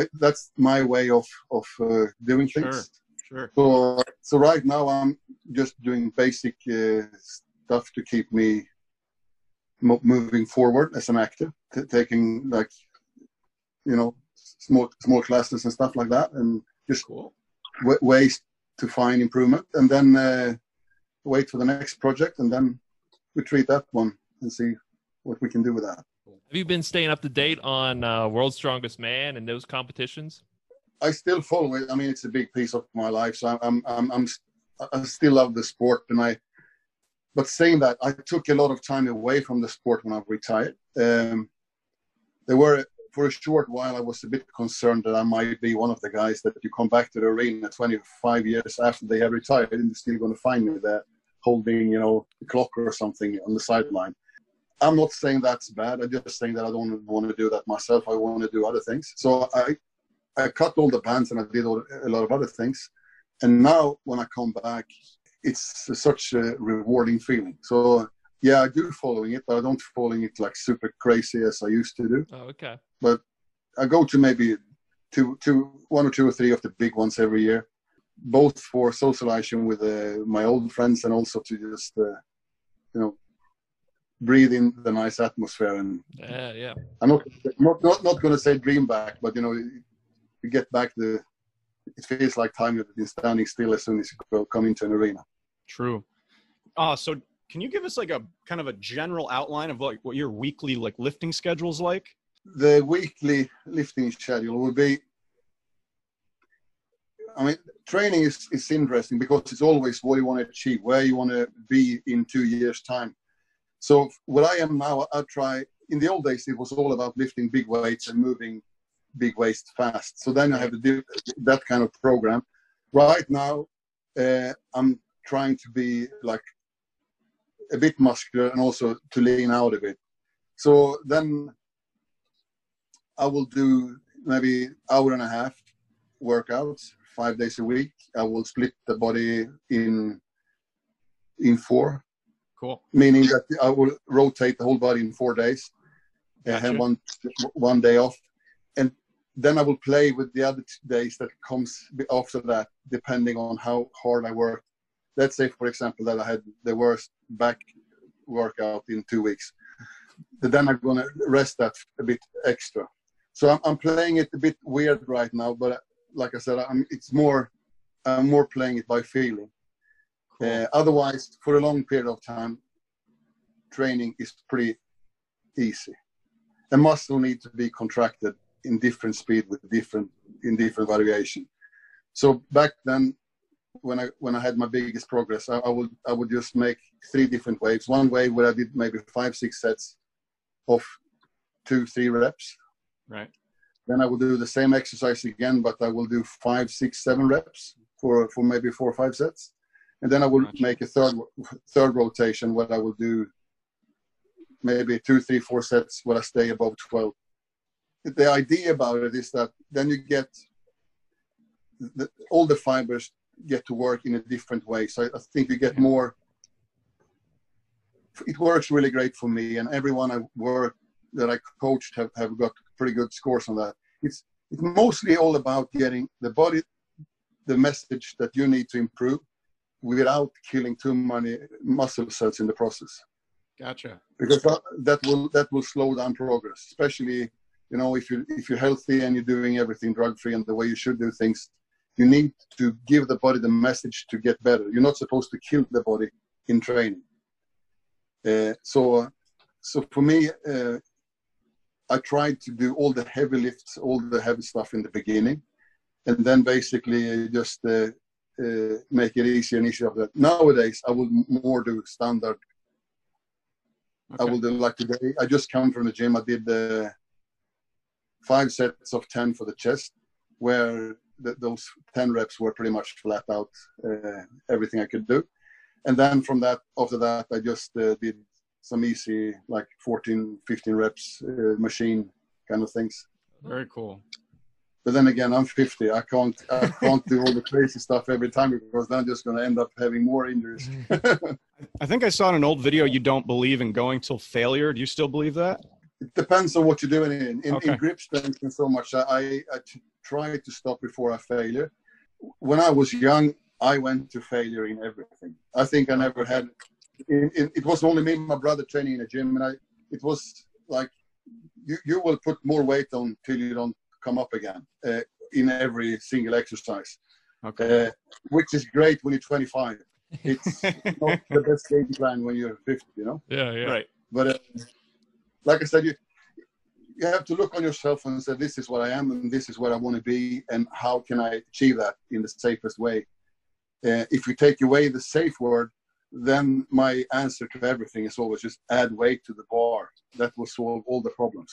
I that's my way of of uh, doing things. Sure. So, so right now I'm just doing basic uh, stuff to keep me mo- moving forward as an actor, t- taking like, you know, small small classes and stuff like that, and just Cool. ways to find improvement, and then uh, wait for the next project, and then we treat that one and see what we can do with that. Have you been staying up to date on uh, World's Strongest Man and those competitions? I still follow it. I mean, it's a big piece of my life. So I'm, I'm, I'm, I still love the sport, and I. But saying that, I took a lot of time away from the sport when I retired. Um, there were for a short while, I was a bit concerned that I might be one of the guys that you come back to the arena 25 years after they have retired, and you're still going to find me there holding, you know, a clock or something on the sideline. I'm not saying that's bad. I'm just saying that I don't want to do that myself. I want to do other things. So I, I cut all the bands and I did all, a lot of other things. And now when I come back, it's such a rewarding feeling. So yeah, I do following it, but I don't following it like super crazy as I used to do. Oh, okay. But I go to maybe two, two, one or two or three of the big ones every year, both for socializing with uh, my old friends and also to just, uh, you know, breathe in the nice atmosphere. And Yeah, yeah. I'm not not not, not going to say dream back, but you know, you get back the. It feels like time you've been standing still as soon as you go, come into an arena. True. Uh, so can you give us like a kind of a general outline of like what your weekly like lifting schedule is like? the weekly lifting schedule will be i mean training is, is interesting because it's always what you want to achieve where you want to be in two years time so what i am now i try in the old days it was all about lifting big weights and moving big weights fast so then i have to do that kind of program right now uh, i'm trying to be like a bit muscular and also to lean out a bit so then I will do maybe hour and a half workouts five days a week. I will split the body in in four, Cool. meaning that I will rotate the whole body in four days. I Gotcha. have one one day off, and then I will play with the other days that comes after that, depending on how hard I work. Let's say, for example, that I had the worst back workout in two weeks. Then I'm gonna rest that a bit extra. So I'm, I'm playing it a bit weird right now, but like I said, I'm, it's more I'm more playing it by feeling. Uh, otherwise, for a long period of time, training is pretty easy. A muscle needs to be contracted in different speed with different in different variation. So back then, when I when I had my biggest progress, I, I would I would just make three different waves. One wave where I did maybe five six sets of two three reps. Right. Then I will do the same exercise again, but I will do five, six, seven reps for for maybe four or five sets, and then I will Gotcha. make a third third rotation where I will do maybe two, three, four sets where I stay above twelve. The idea about it is that then you get the, all the fibers get to work in a different way. So I, I think you get more. It works really great for me, and everyone I work that I coached have, have got pretty good scores on that. It's it's mostly all about getting the body, the message that you need to improve, without killing too many muscle cells in the process, Gotcha. because that, that will that will slow down progress. Especially, you know, if you if you're healthy and you're doing everything drug free and the way you should do things, you need to give the body the message to get better. You're not supposed to kill the body in training. Uh, so, so for me, uh, I tried to do all the heavy lifts, all the heavy stuff in the beginning, and then basically just uh, uh, make it easier and easier. Of that. Nowadays, I will more do standard. I Okay. will do like today. I just come from the gym. I did the five sets of ten for the chest, where the, those ten reps were pretty much flat out uh, everything I could do, and then from that after that I just uh, did some easy like 14, 15 reps uh, machine kind of things. Very cool. But then again, I'm 50. I can't I can't do all the crazy stuff every time because then I'm just going to end up having more injuries. I think I saw in an old video you don't believe in going till failure. Do you still believe that? It depends on what you're doing in in, Okay. in grip strength and so much. I I try to stop before I failure. When I was young, I went to failure in everything. I think I never had. In, in, it was only me and my brother training in a gym, and I. It was like you, you will put more weight on till you don't come up again uh, in every single exercise, Okay. uh, which is great when you're 25. It's not the best game plan when you're 50, you know. Yeah, yeah. Right. But uh, like I said, you you have to look on yourself and say, "This is what I am, and this is where I want to be, and how can I achieve that in the safest way?" Uh, if you take away the safe word, then my answer to everything is always just add weight to the bar. That will solve all the problems,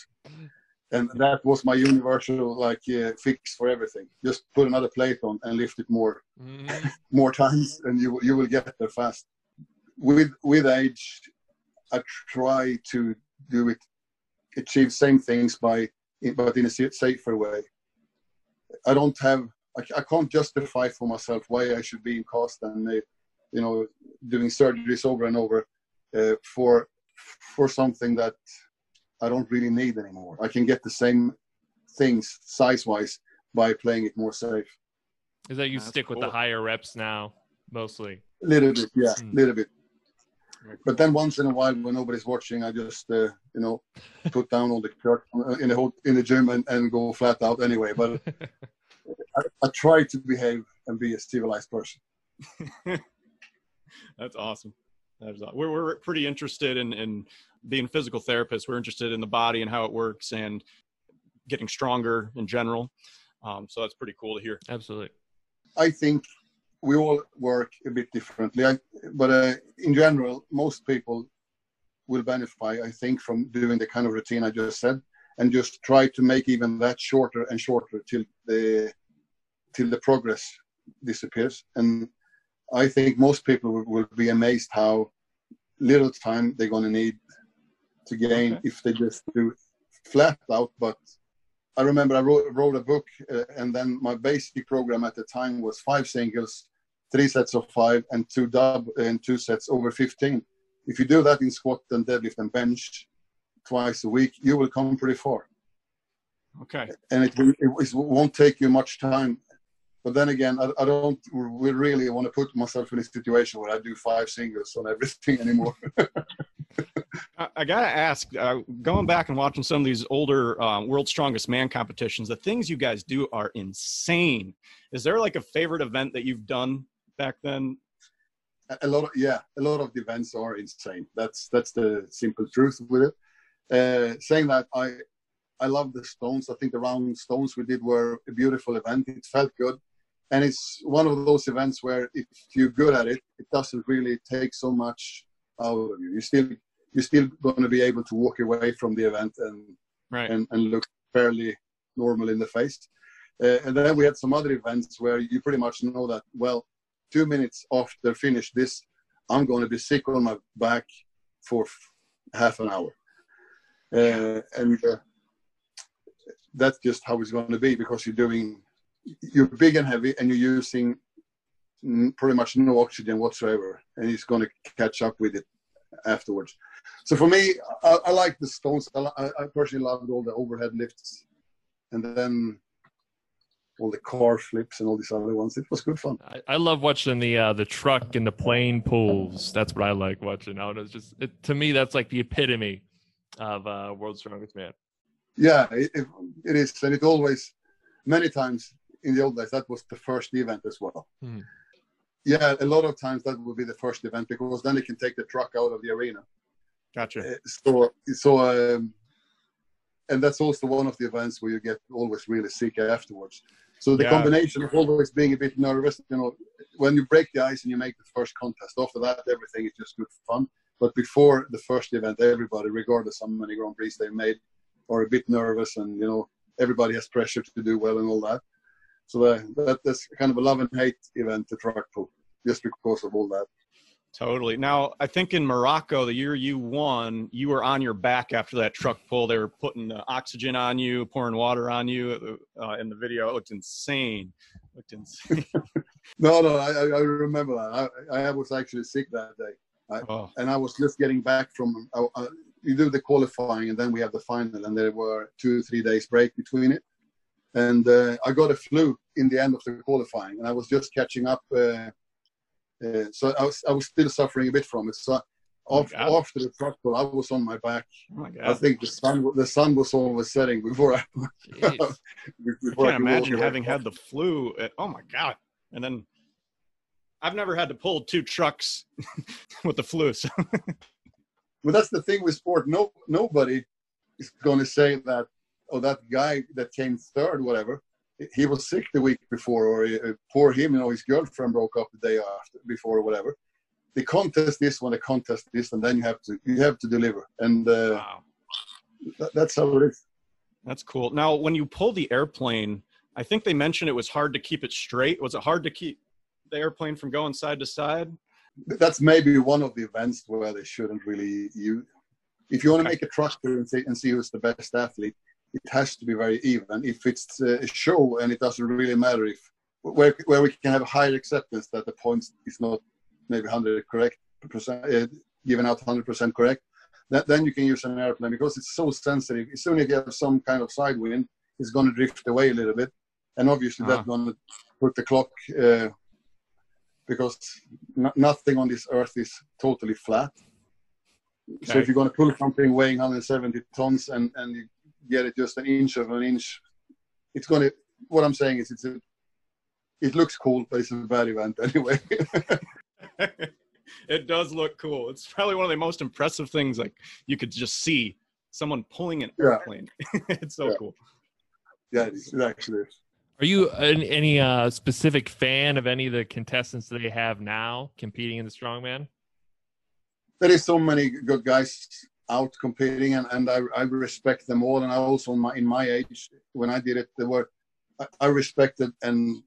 and that was my universal like uh, fix for everything. Just put another plate on and lift it more Mhm. more times and you you will get there fast with with age I try to do it, achieve the same things by, but in a safer way. I don't have, I, I can't justify for myself why I should be in cast and, uh, you know, doing surgeries over and over uh, for for something that I don't really need anymore. I can get the same things size wise by playing it more safe. Is that you That's stick with the higher reps now, mostly? A little bit, yeah, a mm. little bit. But then once in a while, when nobody's watching, I just uh, you know put down all the shirt uh, in the whole, in the gym and, and go flat out anyway. But I, I try to behave and be a civilized person. That's awesome. That's awesome. We're we're pretty interested in in being physical therapists. We're interested in the body and how it works and getting stronger in general. Um, so that's pretty cool to hear. Absolutely. I think we all work a bit differently, I, but uh, in general, most people will benefit, I think, from doing the kind of routine I just said, and just try to make even that shorter and shorter till the till the progress disappears. And I think most people will, will be amazed how little time they're going to need to gain okay. if they just do flat out, but I remember I wrote, wrote a book, uh, and then my basic program at the time was five singles, three sets of five, and two dub and two sets over 15. If you do that in squat and deadlift and bench twice a week, you will come pretty far. Okay. And it, it won't take you much time. But then again, I, I don't really want to put myself in a situation where I do five singles on everything anymore. I, I gotta ask, uh, going back and watching some of these older um, World's Strongest Man competitions, the things you guys do are insane. Is there like a favorite event that you've done back then? A lot of yeah, a lot of the events are insane. That's that's the simple truth with it. Uh, saying that, I I love the stones. I think the round stones we did were a beautiful event. It felt good, and it's one of those events where if you're good at it, it doesn't really take so much out of you. You still you're still going to be able to walk away from the event and right. and, and look fairly normal in the face. Uh, and then we had some other events where you pretty much know that well, two minutes after finish this, I'm going to be sick on my back for half an hour, uh, and uh, that's just how it's going to be because you're doing you're big and heavy and you're using pretty much no oxygen whatsoever, and it's going to catch up with it afterwards. So for me, I, I like the stones. I, I, personally loved all the overhead lifts, and then all the car flips and all these other ones. It was good fun. I, I love watching the uh, the truck and the plane pulls. That's what I like watching. Now it's just it, to me that's like the epitome of uh, World's Strongest Man. Yeah, it, it, is, and it always many times in the old days that was the first event as well. Hmm. Yeah, a lot of times that will be the first event because then they can take the truck out of the arena. Gotcha. Uh, so, so, um, and that's also one of the events where you get always really sick afterwards. So the yeah. combination of always being a bit nervous, you know, when you break the ice and you make the first contest, after that everything is just good fun. But before the first event, everybody, regardless of how many Grand Prix they made, are a bit nervous, and you know, everybody has pressure to do well and all that. So uh, that, that's kind of a love and hate event, the truck pull, just because of all that. Totally. Now, I think in Morocco, the year you won, you were on your back after that truck pull. They were putting the oxygen on you, pouring water on you uh, uh in the video. It looked insane. It looked insane. no, no, I, I remember that. I, I was actually sick that day. I, oh. And I was just getting back from, I, you do the qualifying and then we have the final, and there were two three days break between it. And uh, I got a flu in the end of the qualifying, and I was just catching up. Uh, Uh, uh, so I was, I was still suffering a bit from it. So oh after, after the truck pull, I was on my back. Oh I think the sun the sun was almost setting before I. before I can't I imagine having had the flu. At, oh my god! And then I've never had to pull two trucks with the flu. So. well, that's the thing with sport. No, nobody is going to say that. Oh, that guy that came third, whatever he was sick the week before, or uh, poor him, you know, his girlfriend broke up the day after, before, or whatever. The contest this one, the contest this, and then you have to you have to deliver, and uh, wow. th- that's how it is. That's cool. Now, when you pull the airplane, I think they mentioned it was hard to keep it straight. Was it hard to keep the airplane from going side to side? that's maybe one of the events where they shouldn't really you. If you want to make a trucker and see, and see who's the best athlete, it has to be very even. If it's a show and it doesn't really matter if where where we can have a higher acceptance that the points is not maybe 100 correct percent uh, given out 100 percent correct, that, then you can use an airplane because it's so sensitive. As soon as you have some kind of side wind, it's going to drift away a little bit, and obviously uh-huh. that's going to put the clock uh, because nothing on this earth is totally flat. Okay. So if you're going to pull something weighing 170 tons and and you get it just an inch of an inch, it's going to. What I'm saying is, it's a, it looks cool, but it's a bad event anyway. it does look cool. It's probably one of the most impressive things. Like you could just see someone pulling an airplane. Yeah. it's so yeah. cool. Yeah, it, is. it actually is. Are you any uh, specific fan of any of the contestants that they have now competing in the strongman? There is so many good guys out competing, and, and I, I respect them all. And I also, in my, in my age, when I did it, there were I, I respected and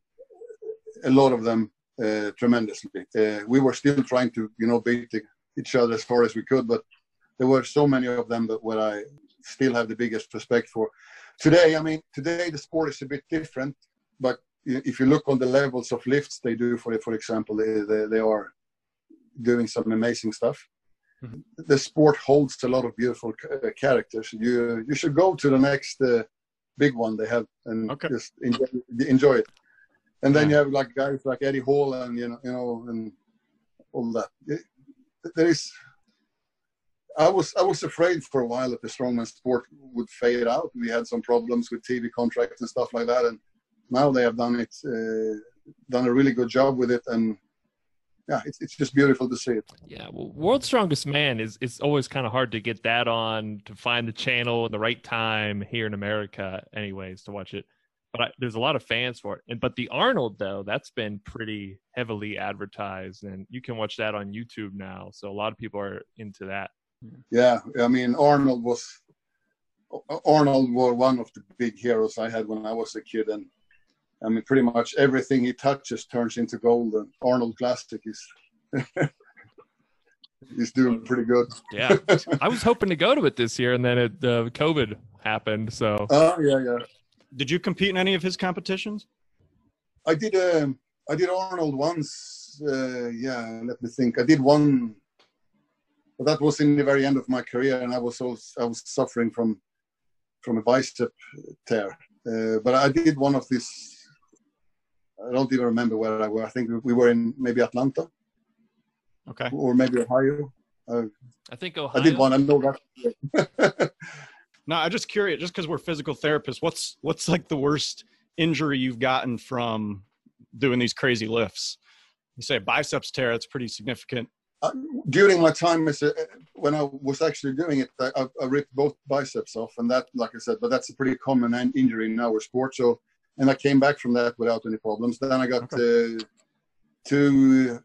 a lot of them uh, tremendously. Uh, we were still trying to, you know, beat each other as far as we could, but there were so many of them that what I still have the biggest respect for. Today, I mean, today the sport is a bit different, but if you look on the levels of lifts they do, for for example, they, they, they are doing some amazing stuff. Mm-hmm. The sport holds a lot of beautiful uh, characters. You you should go to the next uh, big one they have and okay. just enjoy, enjoy it. And then yeah. you have like guys like Eddie Hall and you know you know and all that. there is. I was I was afraid for a while that the strongman sport would fade out. We had some problems with TV contracts and stuff like that, and now they have done it, uh, done a really good job with it, and yeah, it's it's just beautiful to see it. Yeah, well, World's Strongest Man is it's always kind of hard to get that on to find the channel at the right time here in America, anyways, to watch it but I, there's a lot of fans for it. And but the Arnold though, that's been pretty heavily advertised, and you can watch that on YouTube now. So a lot of people are into that. Yeah, I mean Arnold was Arnold was one of the big heroes I had when I was a kid, and I mean pretty much everything he touches turns into gold. And Arnold Classic is. he's doing pretty good. yeah, I was hoping to go to it this year, and then it, uh, COVID happened. So. Oh yeah, yeah. Did you compete in any of his competitions? I did. Um, I did Arnold once. Uh, yeah, let me think. I did one, but that was in the very end of my career, and I was also, I was suffering from from a bicep tear. Uh, but I did one of these. I don't even remember where I were. I think we were in maybe Atlanta. Okay. Or maybe Ohio. Uh, I think Ohio. I did one. I know that. No, I'm just curious, just because we're physical therapists, what's what's like the worst injury you've gotten from doing these crazy lifts? You say biceps tear, it's pretty significant. Uh, during my time as a, when I was actually doing it, I, I, ripped both biceps off, and that, like I said, but that's a pretty common injury in our sport. So, and I came back from that without any problems. Then I got okay. uh, two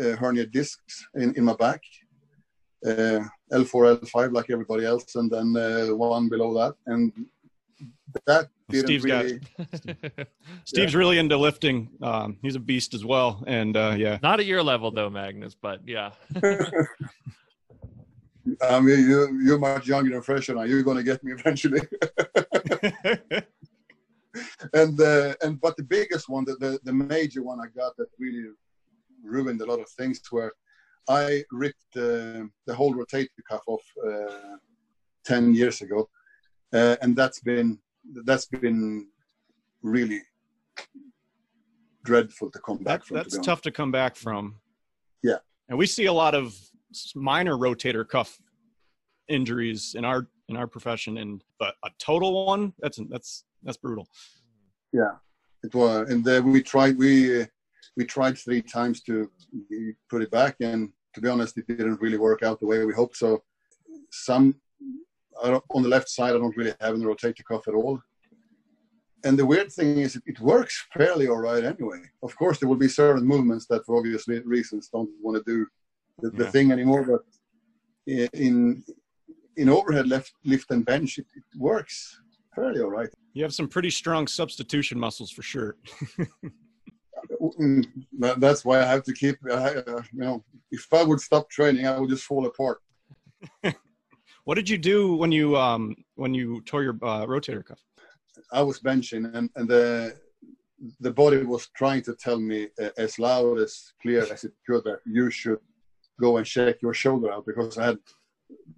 uh, hernia discs in, in my back, uh, L4, L5 like everybody else, and then uh, one below that. And that Steve's really, got Steve's yeah. really into lifting. Um, he's a beast as well, and uh, yeah, not at your level though, Magnus, but yeah. I mean, you you're much younger and fresher now. You're going to get me eventually. And uh, and but the biggest one, the, the the major one I got that really ruined a lot of things were I ripped uh, the whole rotator cuff off uh, ten years ago, uh, and that's been that's been really dreadful to come back that, from. That's to tough to come back from. Yeah, and we see a lot of minor rotator cuff injuries in our in our profession, and but a total one that's that's that's brutal. Yeah, it was, and then we tried we we tried three times to put it back, and to be honest, it didn't really work out the way we hoped. So, some on the left side, I don't really have any rotator cuff at all. And the weird thing is, it works fairly all right anyway. Of course, there will be certain movements that, for obvious reasons, don't want to do the, the yeah. thing anymore. But in in overhead left lift and bench, it, it works fairly all right. You have some pretty strong substitution muscles for sure. Mm, That's why I have to keep. Uh, you know, if I would stop training, I would just fall apart. What did you do when you um when you tore your uh, rotator cuff? I was benching, and and the the body was trying to tell me uh, as loud as clear as it could that you should go and check your shoulder out because I had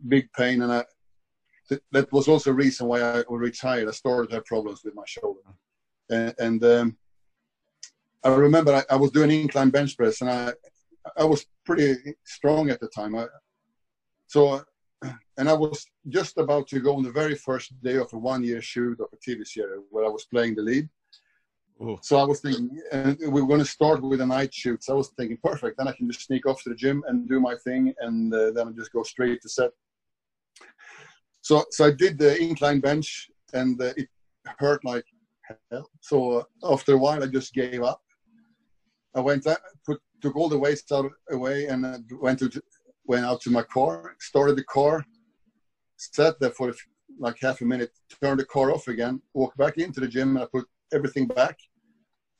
big pain, and I th- that was also a reason why I retired. I started to have problems with my shoulder, and, and um, I remember I, I was doing incline bench press, and I I was pretty strong at the time. I, so and I was just about to go on the very first day of a one-year shoot of a TV series where I was playing the lead. Ooh. So I was thinking, and we were going to start with a night shoot. So I was thinking, perfect. Then I can just sneak off to the gym and do my thing, and uh, then I just go straight to set. So, so I did the incline bench, and uh, it hurt like hell. So uh, after a while, I just gave up. I went out, put, took all the weights out away, and uh, went to went out to my car, started the car, sat there for like half a minute, turned the car off again, walked back into the gym, and I put everything back,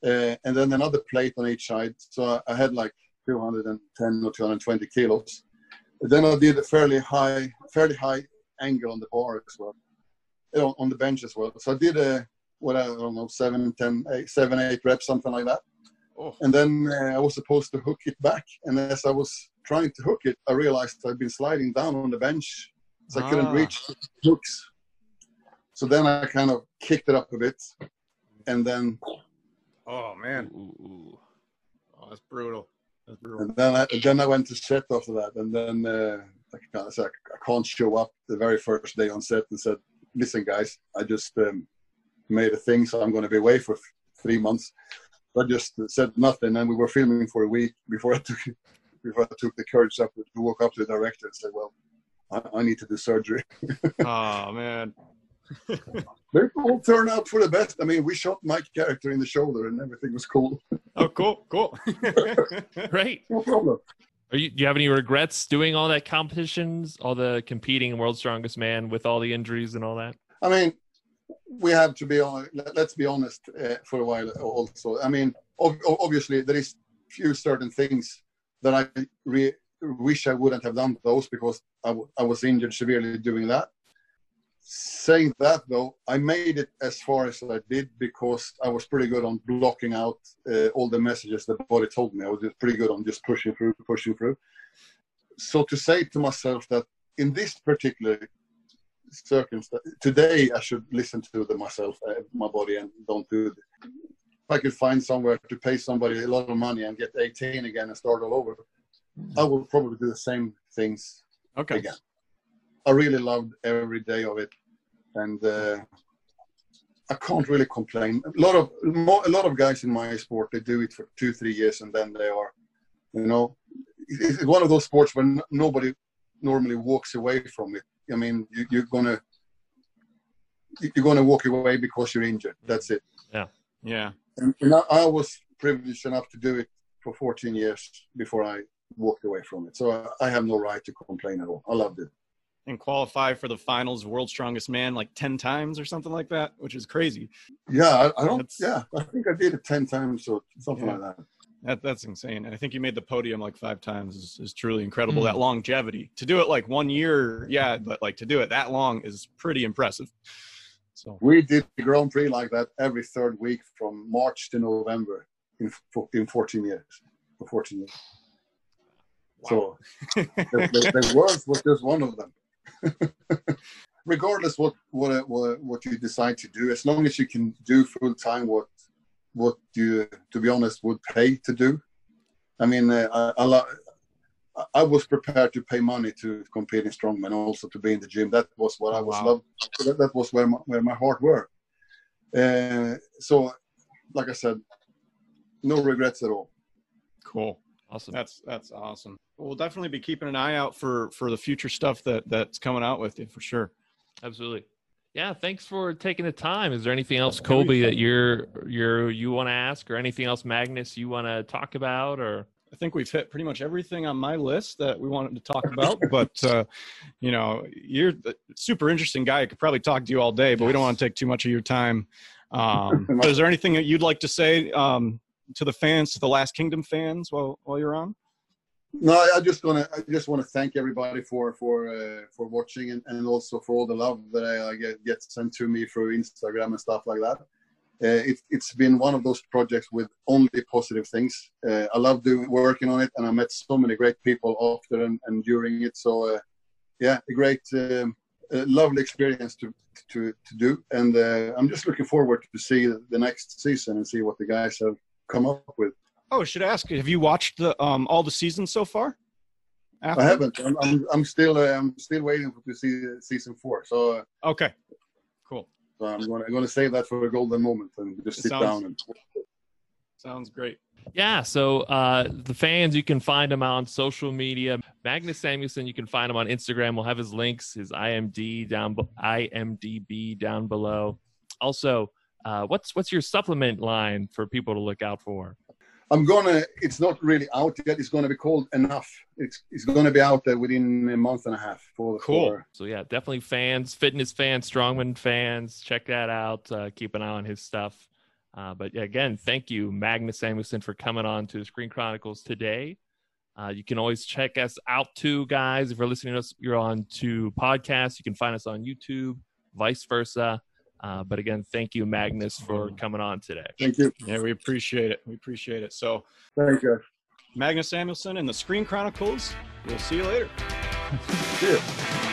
uh, and then another plate on each side. So I had like 210 or 220 kilos. Then I did a fairly high, fairly high angle on the bar as well, you know, on the bench as well. So I did a what I don't know, seven, ten, eight, seven, eight reps, something like that. Oh, And then uh, I was supposed to hook it back. And as I was trying to hook it, I realized I'd been sliding down on the bench, so I couldn't Ah. reach the hooks. So then I kind of kicked it up a bit, and then oh man, Ooh, ooh, ooh. oh, that's brutal. And then I then I went to set after that, and then uh, I, of I can't show up the very first day on set and said, "Listen, guys, I just um, made a thing, so I'm going to be away for f- three months." I just said nothing, and we were filming for a week before I took before I took the courage up to walk up to the director and say, "Well, I, I need to do surgery." oh man. They all turned out for the best. I mean, we shot my character in the shoulder, and everything was cool. Oh, cool, cool. Great. No problem. Are you, do you have any regrets doing all that competitions, all the competing in World's Strongest Man with all the injuries and all that? I mean, we have to be on. let- Let's be honest uh, for a while. Also, I mean, ob- obviously there is few certain things that I re- wish I wouldn't have done those because I, w- I was injured severely doing that. Saying that though, I made it as far as I did because I was pretty good on blocking out uh, all the messages the body told me. I was just pretty good on just pushing through, pushing through. So to say to myself that in this particular circumstance today i should listen to the myself uh, my body and don't do it if i could find somewhere to pay somebody a lot of money and get 18 again and start all over i would probably do the same things okay. again i really loved every day of it and uh, i can't really complain a lot of mo- a lot of guys in my sport they do it for two three years and then they are you know it's one of those sports where n- nobody normally walks away from it I mean, you, you're gonna you're gonna walk away because you're injured. That's it. Yeah. And, and I, I was privileged enough to do it for 14 years before I walked away from it. So I, I have no right to complain at all. I loved it. And qualify for the finals, World's Strongest Man, like ten times or something like that, which is crazy. Yeah, I, I don't. That's- Yeah, I think I did it 10 times or something Yeah. like that. That that's insane. And I think you made the podium like five times is, is truly incredible. Mm. That longevity to do it like one year, yeah, but like to do it that long is pretty impressive. So We did the Grand Prix like that every third week from March to November in in 14 years. For 14 years. So the, the, the world was just one of them. Regardless what what what what you decide to do, as long as you can do full time what what you to be honest would pay to do. I mean, uh, I, I, I was prepared to pay money to compete in strongman, also to be in the gym. That was what I was Wow. loved. That, that was where my, where my heart were. Uh, so, like I said, no regrets at all. cool. Awesome. That's that's awesome. We'll definitely be keeping an eye out for for the future stuff that that's coming out with you for sure. Absolutely. Yeah, thanks for taking the time. Is there anything else, Colby, that you're you're you want to ask, or anything else, Magnus, you want to talk about, or I think we've hit pretty much everything on my list that we wanted to talk about. but uh, you know, you're a super interesting guy. I could probably talk to you all day, but we don't want to take too much of your time. Um, but is there anything that you'd like to say um, to the fans, to the Last Kingdom fans, while while you're on? No, I just wanna I just want to thank everybody for for uh, for watching and, and also for all the love that I, I get, get sent to me through Instagram and stuff like that. Uh, it, it's been one of those projects with only positive things. Uh, I love doing working on it, and I met so many great people after and, and during it. So, uh, yeah, a great, um, a lovely experience to to to do, and uh, I'm just looking forward to see the next season and see what the guys have come up with. Oh, should I should ask, have you watched the um all the seasons so far? After? I haven't. I'm, I'm, I'm still uh, I'm still waiting for to see season four. So uh, okay, cool. So I'm going to, I'm going to save that for a golden moment and just sit sounds, down and. Sounds great. Yeah, so uh, the fans, you can find him on social media. Magnus Samuelsson, you can find him on Instagram. We'll have his links, his IMD down, IMDb down below. Also, uh, what's what's your supplement line for people to look out for? I'm gonna. It's not really out yet. It's gonna be called Enough. It's it's gonna be out there within a month and a half. For cool. For, so yeah, definitely fans, fitness fans, strongman fans, check that out. Uh, keep an eye on his stuff. Uh, but again, thank you, Magnus Samuelsson, for coming on to the Screen Chronicles today. Uh, you can always check us out too, guys. If you're listening to us, you're on to podcasts. You can find us on YouTube, vice versa. Uh, but again, thank you, Magnus, for coming on today. Thank you. Yeah, we appreciate it. We appreciate it. So, thank you, Magnus Samuelsson and the Screen Chronicles. We'll see you later. see you.